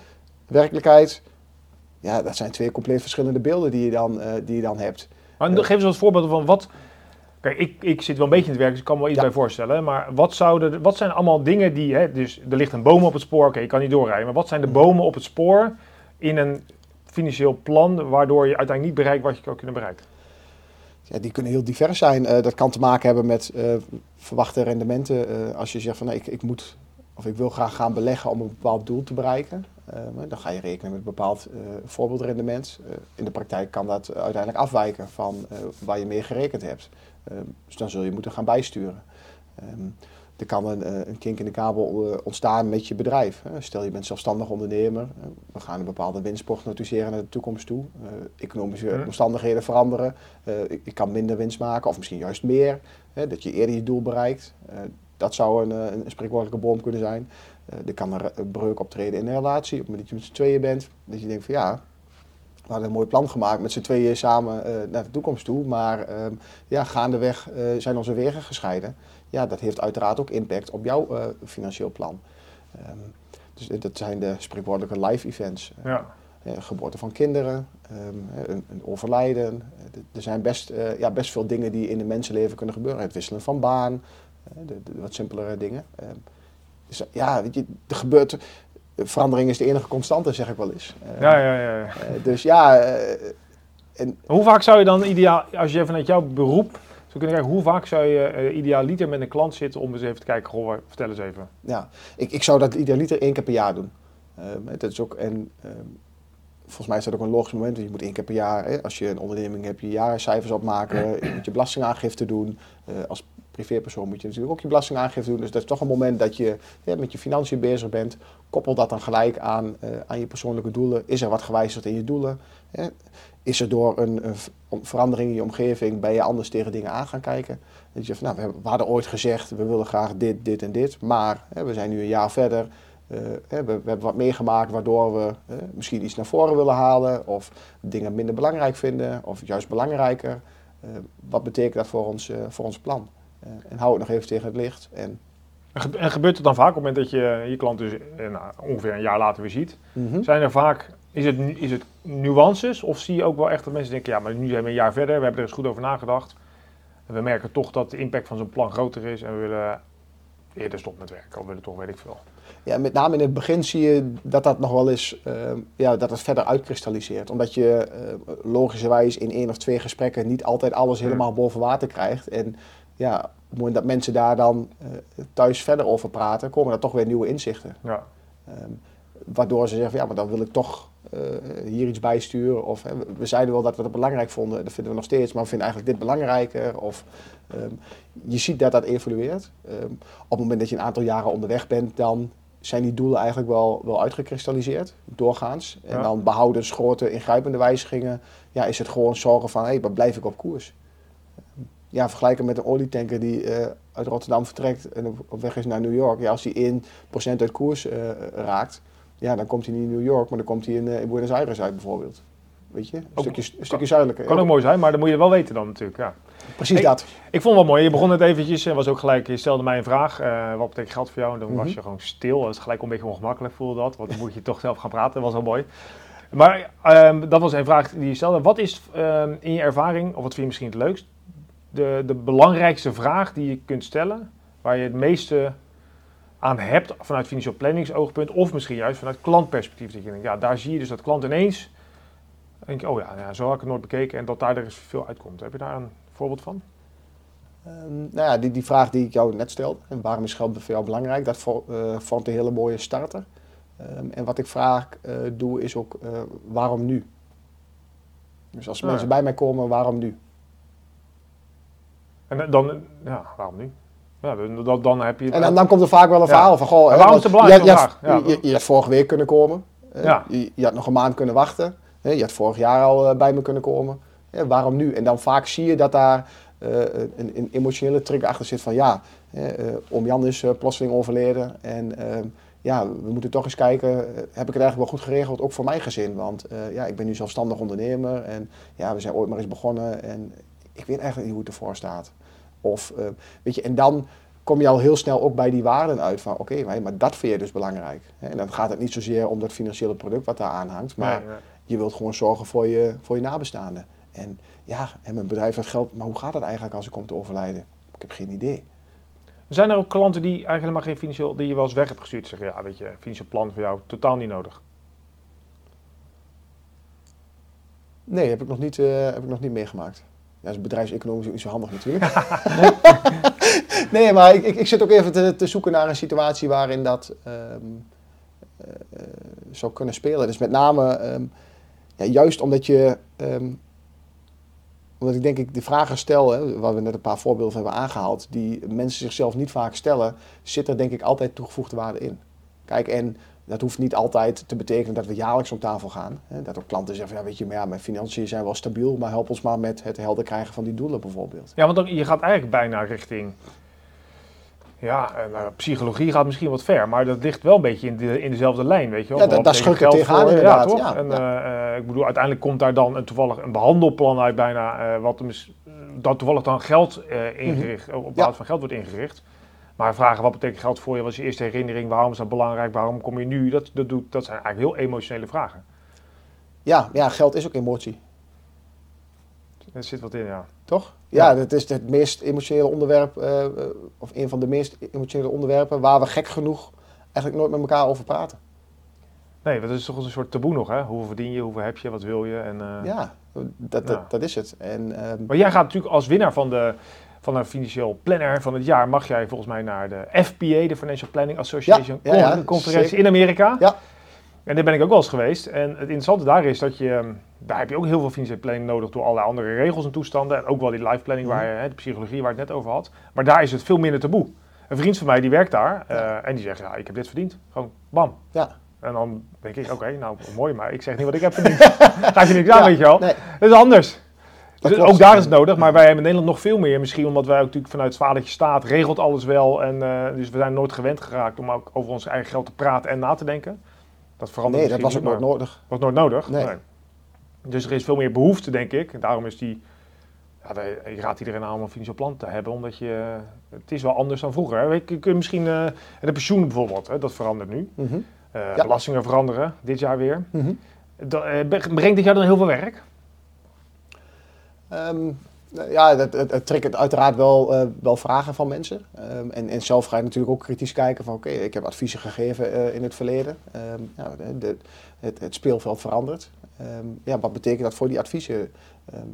werkelijkheid. Ja, dat zijn twee compleet verschillende beelden die je dan, die je dan hebt. Maar geef eens wat voorbeelden van wat. Kijk, ik, ik zit wel een beetje in het werk, dus ik kan me wel iets Ja. bij voorstellen. Maar wat, zouden, wat zijn allemaal dingen die. Hè, dus er ligt een boom op het spoor, oké, je kan niet doorrijden. Maar wat zijn de Mhm. bomen op het spoor in een financieel plan waardoor je uiteindelijk niet bereikt wat je zou kunnen bereiken? ja, die kunnen heel divers zijn. Eh, dat kan te maken hebben met uh, verwachte rendementen. Uh, als je zegt van nee, ik, ik moet of ik wil graag gaan beleggen om een bepaald doel te bereiken. Dan ga je rekenen met een bepaald voorbeeldrendement. in de praktijk kan dat uiteindelijk afwijken van waar je mee gerekend hebt. dus dan zul je moeten gaan bijsturen. Um, er kan een, eh, een, kink in de kabel eh, ontstaan met je bedrijf. Stel je bent zelfstandig ondernemer, we gaan een bepaalde winst prognosticeren naar de toekomst toe. Eh, economische omstandigheden veranderen, ik kan minder winst maken of misschien juist meer. Dat je eerder je doel bereikt. Dat zou een, een spreekwoordelijke bom kunnen zijn. Er kan een breuk optreden in een relatie, op het moment dat je met z'n tweeën bent. Dat je denkt van ja, we hadden een mooi plan gemaakt met z'n tweeën samen naar de toekomst toe. Maar ehm, ja, gaandeweg zijn onze wegen gescheiden ja, dat heeft uiteraard ook impact op jouw financieel plan. Um, dus dat zijn de spreekwoordelijke live events. Eh, ja. geboorte van kinderen, um, een, een, overlijden. er zijn best, ja, best veel dingen die in een mensenleven kunnen gebeuren. Het wisselen van baan, de, de, wat simpelere dingen. Dus ja, weet je, er gebeurt. Verandering is de enige constante, zeg ik wel eens. ja, ja, ja. dus ja. En, Hoe vaak zou je dan ideaal, als je vanuit jouw beroep we kunnen kijken, hoe vaak zou je uh, idealiter met een klant zitten om eens even te kijken, goh, vertel eens even. Ja, ik, ik zou dat idealiter één keer per jaar doen. Uh, dat is ook, en uh, volgens mij is dat ook een logisch moment, je moet één keer per jaar, hè, als je een onderneming hebt, je jaarcijfers opmaken, je moet je belastingaangifte doen. Als privépersoon moet je natuurlijk ook je belastingaangifte doen. Dus dat is toch een moment dat je met je financiën bezig bent. Koppel dat dan gelijk aan, aan je persoonlijke doelen. Is er wat gewijzigd in je doelen? Hè? is er door een, een, verandering in je omgeving, ben je anders tegen dingen aan gaan kijken. Dat je van, nou, we, hadden ooit gezegd, we willen graag dit, dit en dit, maar hè, we zijn nu een jaar verder. Hè, we, we, hebben wat meegemaakt waardoor we misschien iets naar voren willen halen of dingen minder belangrijk vinden of juist belangrijker. Uh, wat betekent dat voor ons, voor ons plan? En hou het nog even tegen het licht. En, en gebeurt het dan vaak op het moment dat je je klant dus nou, ongeveer een jaar later weer ziet? Mm Zijn er vaak is het, is het nuances of zie je ook wel echt dat mensen denken, ja, maar nu zijn we een jaar verder, we hebben er eens goed over nagedacht. En we merken toch dat de impact van zo'n plan groter is en we willen eerder stoppen met werken, of willen toch, weet ik veel. Ja, met name in het begin zie je dat dat nog wel eens, uh, ja, dat het verder uitkristalliseert. Omdat je uh, logischerwijs in één of twee gesprekken niet altijd alles helemaal boven water krijgt. En ja, op het moment dat mensen daar dan uh, thuis verder over praten, komen er toch weer nieuwe inzichten. Ja. Um, waardoor ze zeggen, ja, maar dan wil ik toch uh, hier iets bijsturen. Of hè, we zeiden wel dat we dat belangrijk vonden, dat vinden we nog steeds, maar we vinden eigenlijk dit belangrijker. Of, um, je ziet dat dat evolueert. Um, op het moment dat je een aantal jaren onderweg bent, dan zijn die doelen eigenlijk wel, wel uitgekristalliseerd, doorgaans. En dan behouden grote ingrijpende wijzigingen, ja, is het gewoon zorgen van, hé, hey, blijf ik op koers? Ja, vergelijken met een olietanker die uh, uit Rotterdam vertrekt en op weg is naar New York. Ja, als die 1% uit koers uh, raakt, ja, dan komt hij niet in New York, maar dan komt hij in, in Buenos Aires uit bijvoorbeeld. Weet je, een stukje, een stukje zuidelijker. Kan ook mooi zijn, maar dan moet je wel weten dan natuurlijk, ja. Precies dat. Ik vond het wel mooi. Je begon het eventjes en was ook gelijk, je stelde mij een vraag. Uh, wat betekent geld voor jou? En dan was mhm. je gewoon stil. Dat is gelijk een beetje ongemakkelijk, voelde dat. Want dan moet je toch zelf gaan praten. Dat was wel mooi. Maar um, dat was een vraag die je stelde. Wat is um, in je ervaring, of wat vind je misschien het leukst, de, de belangrijkste vraag die je kunt stellen, waar je het meeste aan hebt vanuit financieel planningsoogpunt of misschien juist vanuit klantperspectief. Dat je denkt, ja, daar zie je dus dat klant ineens, denk je, oh ja, ja, zo had ik het nooit bekeken en dat daar er veel uitkomt. Heb je daar een voorbeeld van? Um, nou ja, die, die vraag die ik jou net stelde, en waarom is geld voor jou belangrijk, dat uh, vond een hele mooie starter. Um, en wat ik vaak uh, doe is ook, uh, waarom nu? Dus als mensen bij mij komen, waarom nu? En dan, ja, waarom nu? Ja, dan, dan heb je... En dan, dan komt er vaak wel een verhaal van... Goh, waarom is het belangrijk? Je, je, je, je, had vorige week kunnen komen. Ja. Je, je, had nog een maand kunnen wachten. Je had vorig jaar al eh, bij me kunnen komen. Waarom nu? En dan vaak zie je dat daar uh, een, een, emotionele trigger achter zit van... Ja, uh, om Jan is plotseling overleden. En ehm, ja, we moeten toch eens kijken... Heb ik het eigenlijk wel goed geregeld? Ook voor mijn gezin. Want ja, ik ben nu zelfstandig ondernemer. En ja, we zijn ooit maar eens begonnen. En ik weet eigenlijk niet hoe het ervoor staat. Of, uh, weet je, en dan kom je al heel snel ook bij die waarden uit van oké, okay, maar dat vind je dus belangrijk. En dan gaat het niet zozeer om dat financiële product wat daar aan hangt, maar je wilt gewoon zorgen voor je, voor je nabestaanden. En ja, en mijn bedrijf heeft geld, maar hoe gaat het eigenlijk als ik kom te overlijden? Ik heb geen idee. Zijn er ook klanten die eigenlijk helemaal geen financieel, die je wel eens weg hebt gestuurd, zeggen ja, weet je, financieel plan voor jou totaal niet nodig? Nee, heb ik nog niet, uh, heb ik nog niet meegemaakt. Dat is bedrijfseconomisch niet zo handig natuurlijk. nee, maar ik, ik, ik, zit ook even te, te, zoeken naar een situatie waarin dat um, uh, zou kunnen spelen. Dus met name um, ja, juist omdat je um, omdat ik denk ik de vragen stel, hè, waar we net een paar voorbeelden hebben aangehaald, die mensen zichzelf niet vaak stellen, zit er denk ik altijd toegevoegde waarde in. Kijk, en dat hoeft niet altijd te betekenen dat we jaarlijks om tafel gaan. Dat ook klanten zeggen, ja, weet je, maar ja, mijn financiën zijn wel stabiel, maar help ons maar met het helder krijgen van die doelen bijvoorbeeld. Ja, want dan, je gaat eigenlijk bijna richting ja, nou, psychologie gaat misschien wat ver, maar dat ligt wel een beetje in, de, in dezelfde lijn, weet je wel. Ja, daar schrik ik tegenaan inderdaad. Ja, toch? en, ja. Uh, ik bedoel, uiteindelijk komt daar dan een, toevallig een behandelplan uit bijna, uh, wat dat toevallig dan geld uh, ingericht, mm -hmm. op basis van geld wordt ingericht. Maar vragen, wat betekent geld voor je, wat is je eerste herinnering, waarom is dat belangrijk, waarom kom je nu, dat, dat, doet, dat zijn eigenlijk heel emotionele vragen. Ja, ja, geld is ook emotie. Er zit wat in, ja. Toch? Ja, ja. dat is het meest emotionele onderwerp, uh, of een van de meest emotionele onderwerpen waar we gek genoeg eigenlijk nooit met elkaar over praten. Nee, dat is toch een soort taboe nog, hè? Hoeveel verdien je, hoeveel heb je, wat wil je? En, uh, ja, dat, dat, dat, is het. En, um, maar jij gaat natuurlijk als winnaar van de, van een financieel planner van het jaar, mag jij volgens mij naar de FPA, de Financial Planning Association, ja, ja, conferentie in Amerika. Ja. En daar ben ik ook wel eens geweest. En het interessante daar is dat je, daar heb je ook heel veel financiële planning nodig door allerlei andere regels en toestanden. En ook wel die life planning, waar, hè, de psychologie waar ik het net over had. Maar daar is het veel minder taboe. Een vriend van mij die werkt daar uh, en die zegt, ja, ik heb dit verdiend. Gewoon bam. Ja. En dan denk ik, oké, okay, nou mooi, maar ik zeg niet wat ik heb verdiend. Gaat je niks aan, weet je wel. Nee. Dat is anders. Dus ook daar is het nodig, maar wij hebben in Nederland nog veel meer. Misschien omdat wij ook natuurlijk vanuit het vadertje staat, regelt alles wel. En, uh, dus we zijn nooit gewend geraakt om ook over ons eigen geld te praten en na te denken. Dat verandert nee, dat was ook nooit nodig. was nooit nodig. Nee. nee. Dus er is veel meer behoefte, denk ik. En daarom is die. Ja, je raadt iedereen aan om een financieel plan te hebben, omdat je. Het is wel anders dan vroeger. Hè. Je kunt misschien. Uh, de pensioen bijvoorbeeld, hè, dat verandert nu. Mm -hmm. uh, ja. Belastingen veranderen, dit jaar weer. Mm -hmm. dat, brengt dit jaar dan heel veel werk? Um, ja, het, het, het trekt uiteraard wel, uh, wel vragen van mensen. Um, en, en zelf ga je natuurlijk ook kritisch kijken van oké, ik heb adviezen gegeven uh, in het verleden. Ja, de, het, het, speelveld verandert. Ja, wat betekent dat voor die adviezen?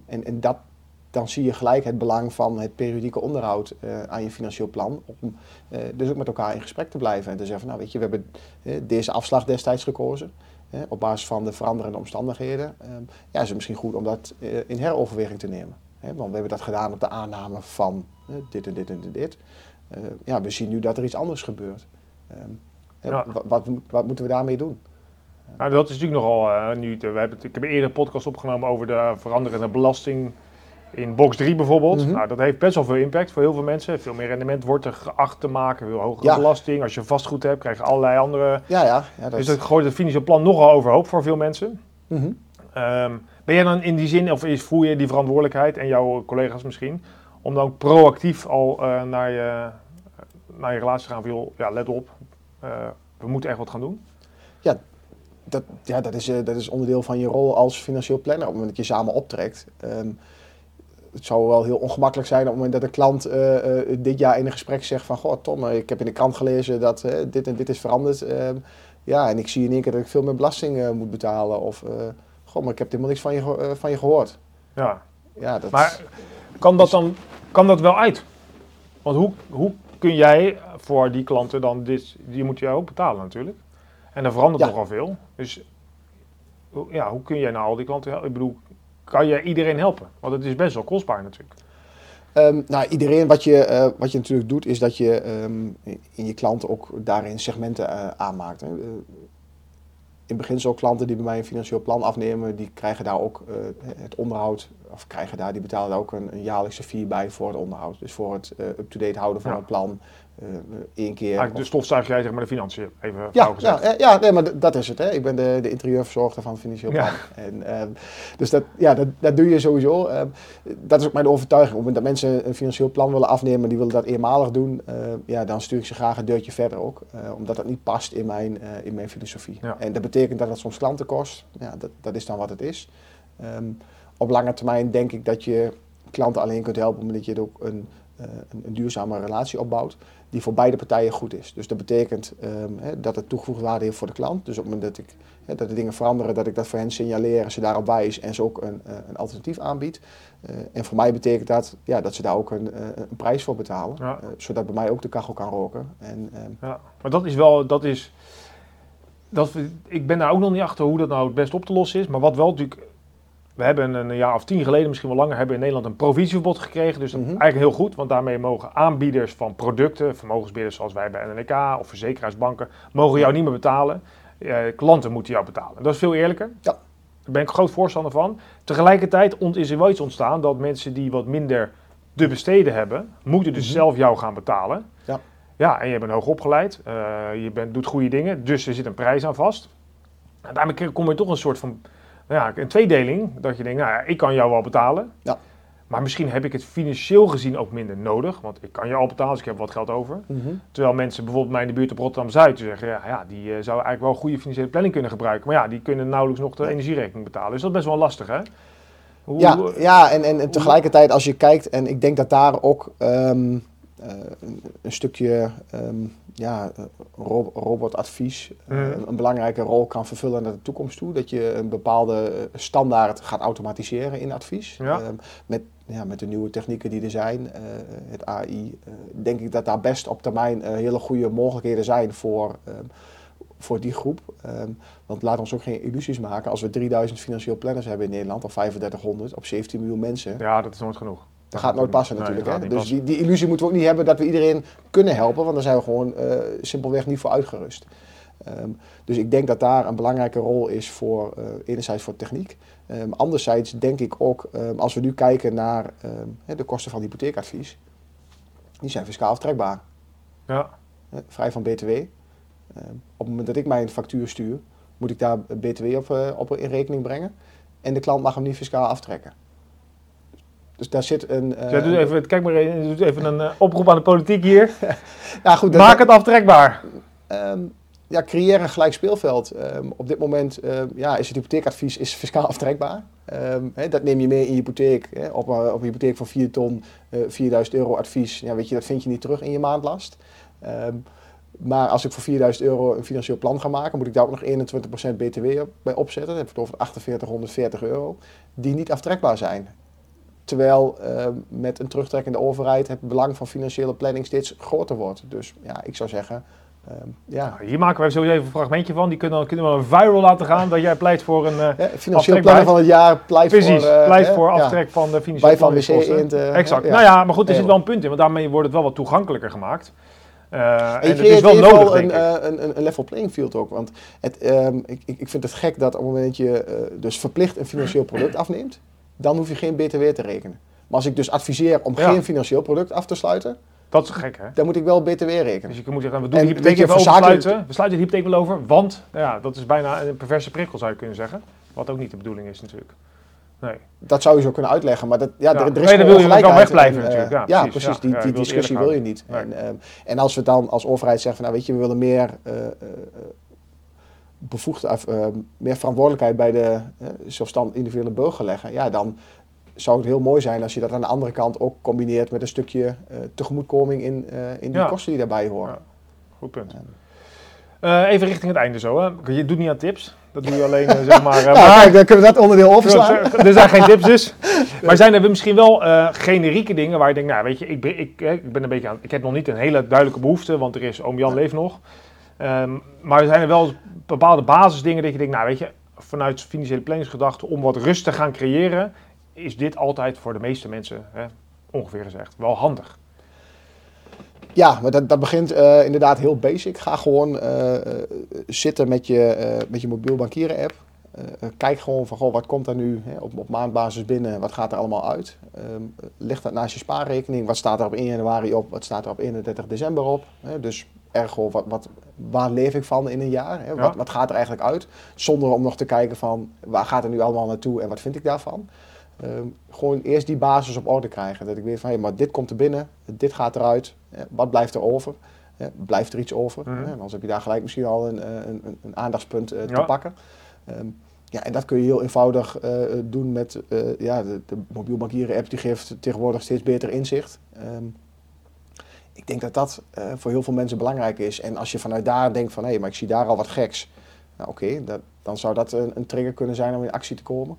en, en dat, dan zie je gelijk het belang van het periodieke onderhoud uh, aan je financieel plan. Om dus ook met elkaar in gesprek te blijven en te zeggen van nou weet je, we hebben deze afslag destijds gekozen. Op basis van de veranderende omstandigheden. ja, is het misschien goed om dat in heroverweging te nemen. He, want we hebben dat gedaan op de aanname van dit en dit en dit. Uh, ja, we zien nu dat er iets anders gebeurt. Ja. wat, wat, wat, moeten we daarmee doen? Nou, dat is natuurlijk nogal uh, nu. We hebben, ik heb eerder een podcast opgenomen over de veranderende belasting in box 3 bijvoorbeeld. Mm -hmm. Nou, dat heeft best wel veel impact voor heel veel mensen. Veel meer rendement wordt er geacht te maken, veel hogere ja. belasting. Als je vastgoed hebt, krijg je allerlei andere. Ja, ja. ja dat dus dat gooit het financieel plan nogal overhoop voor veel mensen. Mm -hmm. um, ben jij dan in die zin, of voel je die verantwoordelijkheid en jouw collega's misschien, om dan proactief al uh, naar, je, naar je relatie te gaan van, ja, let op, uh, we moeten echt wat gaan doen? Ja, dat, ja, dat, is, uh, dat is onderdeel van je rol als financieel planner, op het moment dat je samen optrekt. Um, het zou wel heel ongemakkelijk zijn op het moment dat een klant dit jaar in een gesprek zegt van, goh Tom, ik heb in de krant gelezen dat dit en dit is veranderd. Um, ja, en ik zie in één keer dat ik veel meer belasting moet betalen of... Goh, maar ik heb helemaal niks van je, van je gehoord. Ja. ja dat maar kan dat dan kan dat wel uit? Want hoe, hoe kun jij voor die klanten dan dit, die moet je ook betalen natuurlijk. En dan verandert ja. nogal veel. Dus ja, hoe kun jij nou al die klanten? Ik bedoel, kan je iedereen helpen? Want het is best wel kostbaar natuurlijk. Um, nou, iedereen, wat je, uh, wat je natuurlijk doet, is dat je um, in je klanten ook daarin segmenten uh, aanmaakt. Uh, in beginsel klanten die bij mij een financieel plan afnemen, die krijgen daar ook het onderhoud, of krijgen daar, die betalen daar ook een, een jaarlijkse fee bij voor het onderhoud. Dus voor het uh, up-to-date houden van ja. het plan. Uh, één keer. Eigenlijk de stofzuig jij zeg maar de financiën, even ja, ja, ja, nee, maar dat is het. Hè. Ik ben de, de interieurverzorger van het financieel plan. Ja. En, uh, dus dat, ja, dat, dat doe je sowieso. Uh, dat is ook mijn overtuiging. Op het moment dat mensen een financieel plan willen afnemen, die willen dat eenmalig doen, ja, dan stuur ik ze graag een deurtje verder ook. omdat dat niet past in mijn, in mijn filosofie. Ja. En dat betekent dat het soms klanten kost. Ja, dat, dat is dan wat het is. Um, op lange termijn denk ik dat je klanten alleen kunt helpen omdat je ook een een, een, duurzame relatie opbouwt die voor beide partijen goed is. Dus dat betekent um, hè, dat het toegevoegde waarde heeft voor de klant. Dus op het moment dat, ik, hè, dat de dingen veranderen, dat ik dat voor hen signaleer, ze daarop wijs en ze ook een, een alternatief aanbiedt. Uh, en voor mij betekent dat ja, dat ze daar ook een, een prijs voor betalen, ja. uh, zodat bij mij ook de kachel kan roken. En, um, ja, maar dat is wel, dat is, dat, ik ben daar ook nog niet achter hoe dat nou het best op te lossen is. Maar wat wel natuurlijk we hebben een jaar of tien geleden, misschien wel langer, hebben in Nederland een provisieverbod gekregen. Dus dat is mhm. eigenlijk heel goed, want daarmee mogen aanbieders van producten, vermogensbieders zoals wij bij NNK of verzekeringsbanken, mogen jou niet meer betalen. Eh, klanten moeten jou betalen. Dat is veel eerlijker. Ja. Daar ben ik groot voorstander van. Tegelijkertijd is er wel iets ontstaan dat mensen die wat minder te besteden hebben, moeten dus mhm. zelf jou gaan betalen. Ja. Ja, en je bent hoog opgeleid, uh, je bent, doet goede dingen, dus er zit een prijs aan vast. En daarmee kom je toch een soort van ja, een tweedeling. Dat je denkt, nou ja, ik kan jou wel betalen. Ja. Maar misschien heb ik het financieel gezien ook minder nodig. Want ik kan je al betalen, dus ik heb wat geld over. Mhm. Terwijl mensen bijvoorbeeld mij in de buurt op Rotterdam-Zuid zeggen... Ja, ja die uh, zouden eigenlijk wel goede financiële planning kunnen gebruiken. Maar ja, die kunnen nauwelijks nog de energierekening betalen. Dus dat is best wel lastig, hè? Hoe, ja, ja en, en, tegelijkertijd als je kijkt... En ik denk dat daar ook ehm, eh, een, een, stukje... Um, ja, robotadvies uh, een belangrijke rol kan vervullen naar de toekomst toe. Dat je een bepaalde standaard gaat automatiseren in advies. Ja. Ehm, met, ja, met de nieuwe technieken die er zijn, uh, het AI, uh, denk ik dat daar best op termijn hele goede mogelijkheden zijn voor, um, voor die groep. Um, want laat ons ook geen illusies maken. Als we 3000 financieel planners hebben in Nederland, of 3500 op 17 miljoen mensen. Ja, dat is nooit genoeg. Dat gaat nooit passen natuurlijk. hè? Dus die, die, illusie moeten we ook niet hebben dat we iedereen kunnen helpen, want daar zijn we gewoon uh, simpelweg niet voor uitgerust. Um, dus ik denk dat daar een belangrijke rol is voor, uh, enerzijds voor techniek. Um, anderzijds denk ik ook, um, als we nu kijken naar de kosten van hypotheekadvies, die zijn fiscaal aftrekbaar. Ja. vrij van BTW. op het moment dat ik mijn factuur stuur, moet ik daar BTW op, uh, op in rekening brengen. En de klant mag hem niet fiscaal aftrekken. Dus daar zit een. Uh, doet even, kijk maar even, doet even een uh, oproep aan de politiek hier. ja, goed, Maak het aftrekbaar. Um, ja, creëer een gelijk speelveld. Um, op dit moment um, ja, is het hypotheekadvies is fiscaal aftrekbaar. Hè, dat neem je mee in je hypotheek. Hè, op, op een hypotheek van 4 ton, 4000 euro advies. Ja, weet je, dat vind je niet terug in je maandlast. maar als ik voor 4000 euro een financieel plan ga maken, moet ik daar ook nog 21% BTW bij opzetten. Dan heb ik het over 4840 euro, die niet aftrekbaar zijn. Terwijl uh, met een terugtrekkende overheid het belang van financiële planning steeds groter wordt. Dus ja, ik zou zeggen. Uh, ja. Nou, hier maken we sowieso even een fragmentje van. Die kunnen, kunnen we een viral laten gaan. Dat jij pleit voor een. Uh, ja, financieel plannen van het jaar pleit Precies, voor. pleit voor aftrek van de financiële planningskosten. Exact. Nou ja, maar goed, er zit wel een punt in. Want daarmee wordt het wel wat toegankelijker gemaakt. Uh, en, en het is wel nodig, een, een, een, level playing field ook. Want het, um, ik, ik vind het gek dat op het moment dat je uh, dus verplicht een financieel product afneemt, dan hoef je geen BTW te rekenen. Maar als ik dus adviseer om geen financieel product af te sluiten, dat is gek, hè? Dan moet ik wel BTW rekenen. Dus je moet zeggen, we doen de hypotheek even oversluiten. We sluiten de hypotheek wel over, want nou ja, dat is bijna een perverse prikkel, zou je kunnen zeggen. Wat ook niet de bedoeling is natuurlijk. Nee. Dat zou je zo kunnen uitleggen, maar dat, ja, ja. Er, er is nee, dan wil je wel wegblijven natuurlijk. Ja, ja precies. Ja, die, die, die discussie wil je niet. Nee. En, um, en, als we dan als overheid zeggen, van, nou weet je, we willen meer uh, uh, bevoegd, uh, meer verantwoordelijkheid bij de zelfstandig individuele burger leggen, ja, dan zou het heel mooi zijn als je dat aan de andere kant ook combineert met een stukje uh, tegemoetkoming in, uh, in die kosten die daarbij horen. Ja. Goed punt. Uh, even richting het einde zo. Hè. Je doet niet aan tips. Dat doe je alleen, zeg maar. ja, maar kijk, dan kunnen we dat onderdeel overslaan. er zijn geen tips dus. Maar zijn er misschien wel generieke dingen waar je denkt, nou weet je, ik ben, ik, ik ben een beetje aan, ik heb nog niet een hele duidelijke behoefte, want er is oom Jan leeft nog. Um, maar zijn er wel bepaalde basisdingen dat je denkt, nou weet je, vanuit financiële planningsgedachte om wat rust te gaan creëren, is dit altijd voor de meeste mensen, hè, ongeveer gezegd, wel handig. Ja, maar dat, dat begint uh, inderdaad heel basic. Ga gewoon uh, zitten met je, met je mobiel bankieren app. kijk gewoon van, goh, wat komt er nu hè, op, maandbasis binnen? Wat gaat er allemaal uit? Um, leg dat naast je spaarrekening. Wat staat er op 1 januari op? Wat staat er op 31 december op? Hè? Dus ergo, wat, wat, waar leef ik van in een jaar? Hè? Wat, wat gaat er eigenlijk uit? Zonder om nog te kijken van, waar gaat er nu allemaal naartoe en wat vind ik daarvan? Um, gewoon eerst die basis op orde krijgen. Dat ik weet van, hé, maar dit komt er binnen, dit gaat eruit, wat blijft er over? blijft er iets over? Mm anders heb je daar gelijk misschien al een, een, een aandachtspunt uh, te pakken. Um, ja, en dat kun je heel eenvoudig uh, doen met uh, ja, de, de mobiel bankieren app, die geeft tegenwoordig steeds beter inzicht. Um, ik denk dat dat eh, voor heel veel mensen belangrijk is. En als je vanuit daar denkt van hé, maar ik zie daar al wat geks. Nou, Oké, dat- dan zou dat een, een trigger kunnen zijn om in actie te komen.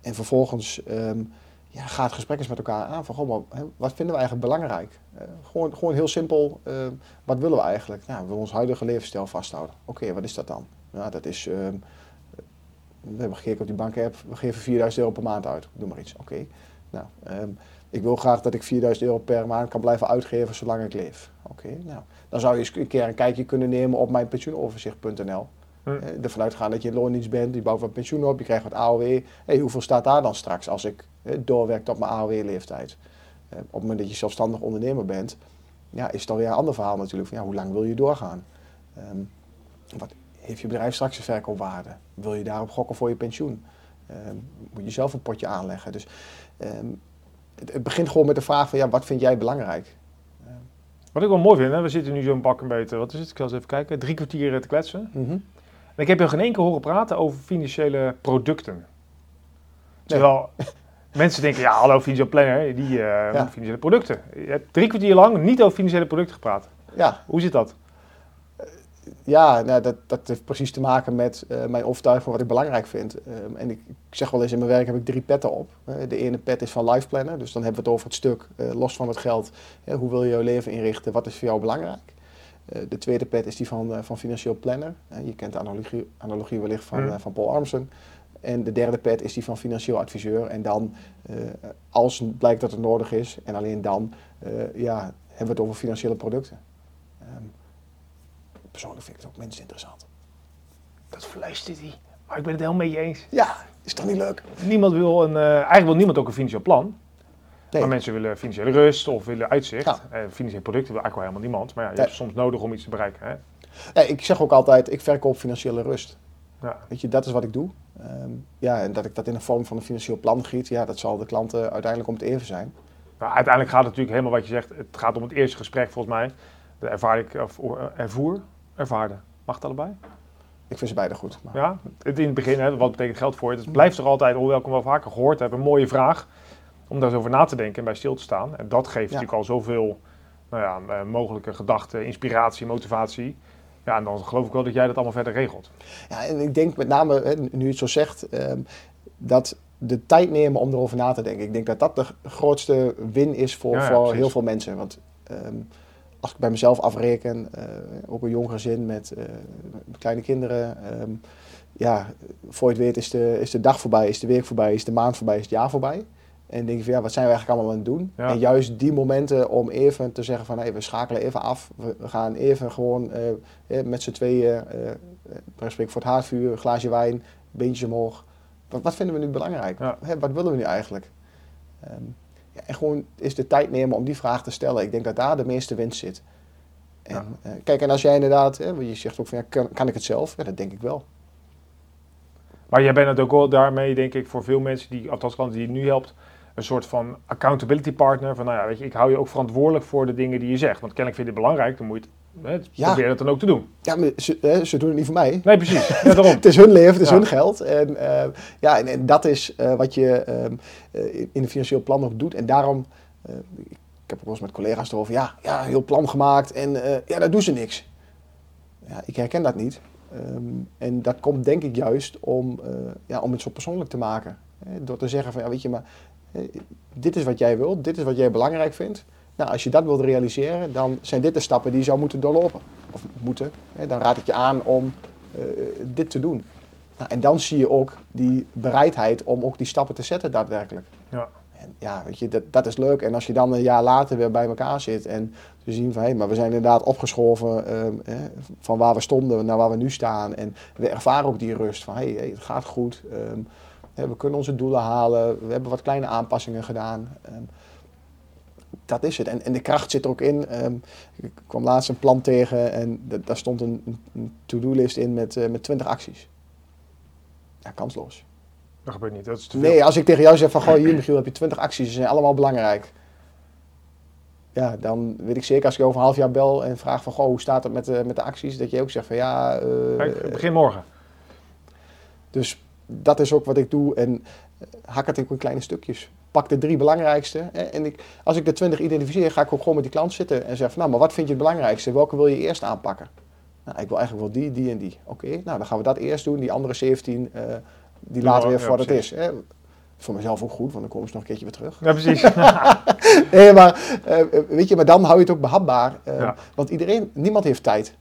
En vervolgens ehm, ja, ga het gesprek eens met elkaar aan. Van, goh, maar, wat vinden we eigenlijk belangrijk? Eh, gewoon, gewoon heel simpel, ehm, wat willen we eigenlijk? Nou, we willen ons huidige levensstijl vasthouden. Oké, wat is dat dan? Nou, dat is, ehm, we hebben gekeken op die bank-app, we geven 4000 euro per maand uit. Doe maar iets. Oké. Nou, ehm, ik wil graag dat ik 4000 euro per maand kan blijven uitgeven zolang ik leef. Oké, nou, dan zou je eens een keer een kijkje kunnen nemen op mijn pensioenoverzicht.nl. Hm. Eh, ervan uitgaan dat je in loondienst bent, je bouwt wat pensioen op, je krijgt wat AOW. Hey, hoeveel staat daar dan straks als ik doorwerk tot mijn AOW-leeftijd? Eh, op het moment dat je zelfstandig ondernemer bent, ja, is het alweer een ander verhaal natuurlijk. Van, ja, hoe lang wil je doorgaan? Ehm, wat heeft je bedrijf straks een verkoopwaarde? Wil je daarop gokken voor je pensioen? Ehm, moet je zelf een potje aanleggen? Dus ehm, het, het begint gewoon met de vraag van, ja, wat vind jij belangrijk? Wat ik wel mooi vind, hè, we zitten nu zo'n pak een beetje, wat is het? Ik zal eens even kijken, drie kwartier te kletsen. Mhm. En ik heb je geen één keer horen praten over financiële producten. Terwijl mensen denken, ja, hallo financieel planner, die moet financiële producten. Je hebt drie kwartier lang niet over financiële producten gepraat. Ja, Hoe zit dat? Ja, nou, dat, dat heeft precies te maken met eh, mijn overtuiging wat ik belangrijk vind. Ehm, en ik, ik zeg wel eens, in mijn werk heb ik drie petten op. Eh, de ene pet is van life planner, dus dan hebben we het over het stuk, eh, los van het geld. Hè, hoe wil je jouw leven inrichten, wat is voor jou belangrijk? De tweede pet is die van, van financieel planner. Je kent de analogie, analogie wellicht van, van Paul Armstrong. En de derde pet is die van financieel adviseur. En dan, als het blijkt dat het nodig is, en alleen dan, ja, hebben we het over financiële producten. Ehm, persoonlijk vind ik het ook minst interessant. Dat fluistert hij. Maar ik ben het helemaal met je eens. Ja, is toch niet leuk? Niemand wil een, eh, eigenlijk wil niemand ook een financieel plan. Nee. Maar mensen willen financiële rust of willen uitzicht. Ja. Eh, financiële producten wil eigenlijk wel helemaal niemand. Maar ja, je Nee. hebt soms nodig om iets te bereiken. Hè? Ja, ik zeg ook altijd, ik verkoop financiële rust. Ja. Weet je, dat is wat ik doe. Ehm, ja, en dat ik dat in de vorm van een financieel plan giet, ja, dat zal de klanten uiteindelijk om het even zijn. Nou, uiteindelijk gaat het natuurlijk helemaal wat je zegt. Het gaat om het eerste gesprek volgens mij. De ervaar ik, of eh, ervoer, ervaarde. Mag het allebei? Ik vind ze beide goed. Maar... Ja, in het begin, hè, wat betekent geld voor je? Het blijft toch altijd, hoewel ik hem wel vaker gehoord heb, een mooie vraag om daar eens over na te denken en bij stil te staan. En dat geeft natuurlijk al zoveel nou ja, eh, mogelijke gedachten, inspiratie, motivatie. Ja, en dan geloof ik wel dat jij dat allemaal verder regelt. Ja, en ik denk met name, hè, nu je het zo zegt, ehm, dat de tijd nemen om erover na te denken. Ik denk dat dat de grootste win is voor, Ja, ja, voor heel veel mensen. Want ehm, als ik bij mezelf afreken, eh, ook een jong gezin met, eh, kleine kinderen. ehm, ja, voor je het weet is de, is de dag voorbij, is de week voorbij, is de maand voorbij, is het jaar voorbij. En dan denk je van ja, wat zijn we eigenlijk allemaal aan het doen? Ja. En juist die momenten om even te zeggen van hey, we schakelen even af. We, gaan even gewoon eh, met z'n tweeën, uh, voor het haardvuur, een glaasje wijn, beentjes omhoog. Wat, wat vinden we nu belangrijk? Ja. Hè, wat willen we nu eigenlijk? Ehm, ja, en gewoon is de tijd nemen om die vraag te stellen. Ik denk dat daar de meeste winst zit. En, eh, kijk, en als jij inderdaad, hè, want je zegt ook van ja, kan, kan ik het zelf? Ja, dat denk ik wel. Maar jij bent het ook wel daarmee, denk ik, voor veel mensen, die, althans klanten die je nu helpt, een soort van accountability partner. Van nou ja, weet je, ik hou je ook verantwoordelijk voor de dingen die je zegt. Want kennelijk vind je het belangrijk, dan moet je het, hè, Ja. probeer het dan ook te doen. Ja, maar ze, hè, ze doen het niet voor mij. Nee, precies. Ja, daarom. Het is hun leven, het is Ja. hun geld. En, eh, ja, en, en dat is eh, wat je ehm, eh, in een financieel plan ook doet. En daarom, eh, ik heb ook wel eens met collega's erover, ja, ja heel plan gemaakt en ja, daar doen ze niks. Ja, ik herken dat niet. Ehm, en dat komt denk ik juist om, ja, om het zo persoonlijk te maken. Hè, door te zeggen van, ja, weet je, maar dit is wat jij wilt, dit is wat jij belangrijk vindt. Nou, als je dat wilt realiseren, dan zijn dit de stappen die je zou moeten doorlopen. Of moeten. Hè, dan raad ik je aan om eh, dit te doen. Nou, en dan zie je ook die bereidheid om ook die stappen te zetten daadwerkelijk. Ja. En ja, weet je, dat, dat is leuk. En als je dan een jaar later weer bij elkaar zit en te zien van hé, maar we zijn inderdaad opgeschoven ehm, van waar we stonden naar waar we nu staan. En we ervaren ook die rust van hé, hey, het gaat goed. ehm, we kunnen onze doelen halen. We hebben wat kleine aanpassingen gedaan. Ehm, dat is het. En, en de kracht zit er ook in. Ehm, ik kwam laatst een plan tegen en da- daar stond een, een- to-do-list in met, eh, met 20 acties. Ja, kansloos. Dat gebeurt niet. Dat is te veel. Nee, als ik tegen jou zeg van, goh, hier Michiel, heb je 20 acties, ze zijn allemaal belangrijk. Ja, dan weet ik zeker als ik over een half jaar bel en vraag van, goh, hoe staat het met de, met de acties? Dat je ook zegt van, ja... eh, Kijk, begin morgen. dus dat is ook wat ik doe en eh, hak het ook in kleine stukjes. Pak de drie belangrijkste. Hè, en ik, als ik de 20 identificeer, ga ik ook gewoon met die klant zitten en zeg van, nou, maar wat vind je het belangrijkste? Welke wil je eerst aanpakken? Nou, ik wil eigenlijk wel die, die en die. Oké, nou dan gaan we dat eerst doen. Die andere 17, uh, die laten we weer voor wat het is. Hè. Voor mezelf ook goed, want dan komen ze nog een keertje weer terug. Ja, precies. nee, maar, uh, weet je, maar dan hou je het ook behapbaar. Uh, ja. Want iedereen, niemand heeft tijd.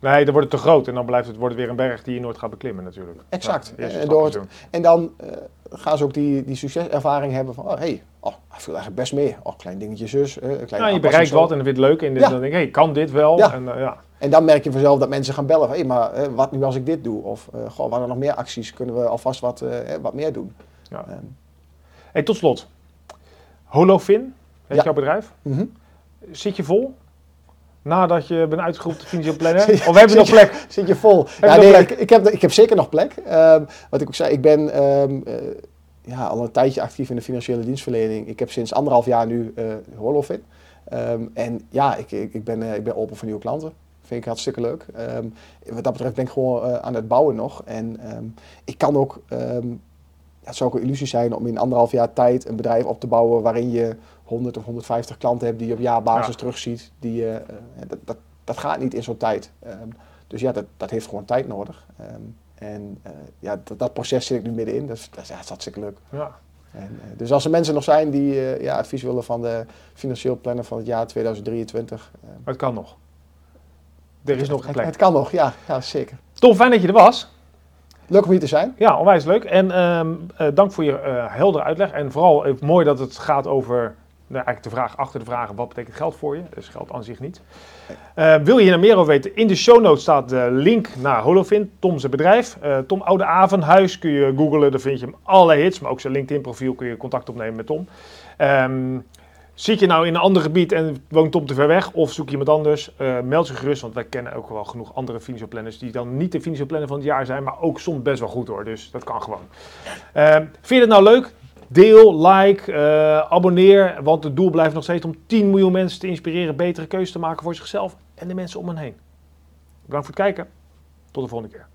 Nee, dan wordt het te groot en dan blijft het, wordt het weer een berg die je nooit gaat beklimmen natuurlijk. Exact. Ja, en, door het, en dan uh, gaan ze ook die, die succeservaring hebben van, oh hey, oh, hij viel eigenlijk best mee. Oh, klein dingetje zus. Uh, klein ja, je bereikt wat en dan vind je het leuk en ja. dan denk je, hey, kan dit wel? Ja. En, uh, ja. en dan merk je vanzelf dat mensen gaan bellen van, hé, hey, maar wat nu als ik dit doe? Of, goh, waren er nog meer acties? Kunnen we alvast wat, wat meer doen? Ja. Um, hey, tot slot. Holofin, heet jouw bedrijf. Mm -hmm. Zit je vol? Nadat je bent uitgeroepen tot financieel planner? of hebben we nog plek? Zit je vol? ja, nee, ik, ik, heb, ik heb zeker nog plek. Um, wat ik ook zei, ik ben um, uh, ja, al een tijdje actief in de financiële dienstverlening. Ik heb sinds anderhalf jaar nu uh, Horlofin. Um, en ja, ik, ik, ik, ben, uh, ik ben open voor nieuwe klanten. Vind ik hartstikke leuk. wat dat betreft ben ik gewoon aan het bouwen nog. En ik kan ook het zou ook een illusie zijn om in anderhalf jaar tijd een bedrijf op te bouwen waarin je 100 of 150 klanten hebt die je op jaarbasis ja. terugziet. Die, uh, dat, dat, dat, gaat niet in zo'n tijd. Um, dus ja, dat, dat heeft gewoon tijd nodig. Um, en uh, ja, dat, dat, proces zit ik nu middenin. Dus dat dat is hartstikke leuk. Ja. En, uh, dus als er mensen nog zijn die ja, advies willen van de financieel planner van het jaar 2023. maar het kan nog. Er is nog een plek. Het, het kan nog, ja, ja zeker. Tom, fijn dat je er was. Leuk om hier te zijn. Ja, onwijs leuk. En um, uh, dank voor je uh, heldere uitleg. En vooral uh, mooi dat het gaat over nou, eigenlijk de vraag achter de vragen: wat betekent geld voor je? Dus geld aan zich niet. wil je hier meer over weten? In de show notes staat de link naar Holofin, Tom zijn bedrijf. Tom Oude Avenhuis kun je googlen, daar vind je hem allerlei hits. Maar ook zijn LinkedIn profiel kun je contact opnemen met Tom. Um, Zit je nou in een ander gebied en woont Tom te ver weg of zoek je iemand anders, uh, meld je gerust, want wij kennen ook wel genoeg andere financial planners die dan niet de financial planner van het jaar zijn, maar ook soms best wel goed hoor, dus dat kan gewoon. Uh, vind je het nou leuk? Deel, like, uh, abonneer, want het doel blijft nog steeds om 10 miljoen mensen te inspireren betere keuzes te maken voor zichzelf en de mensen om hen heen. Bedankt voor het kijken, tot de volgende keer.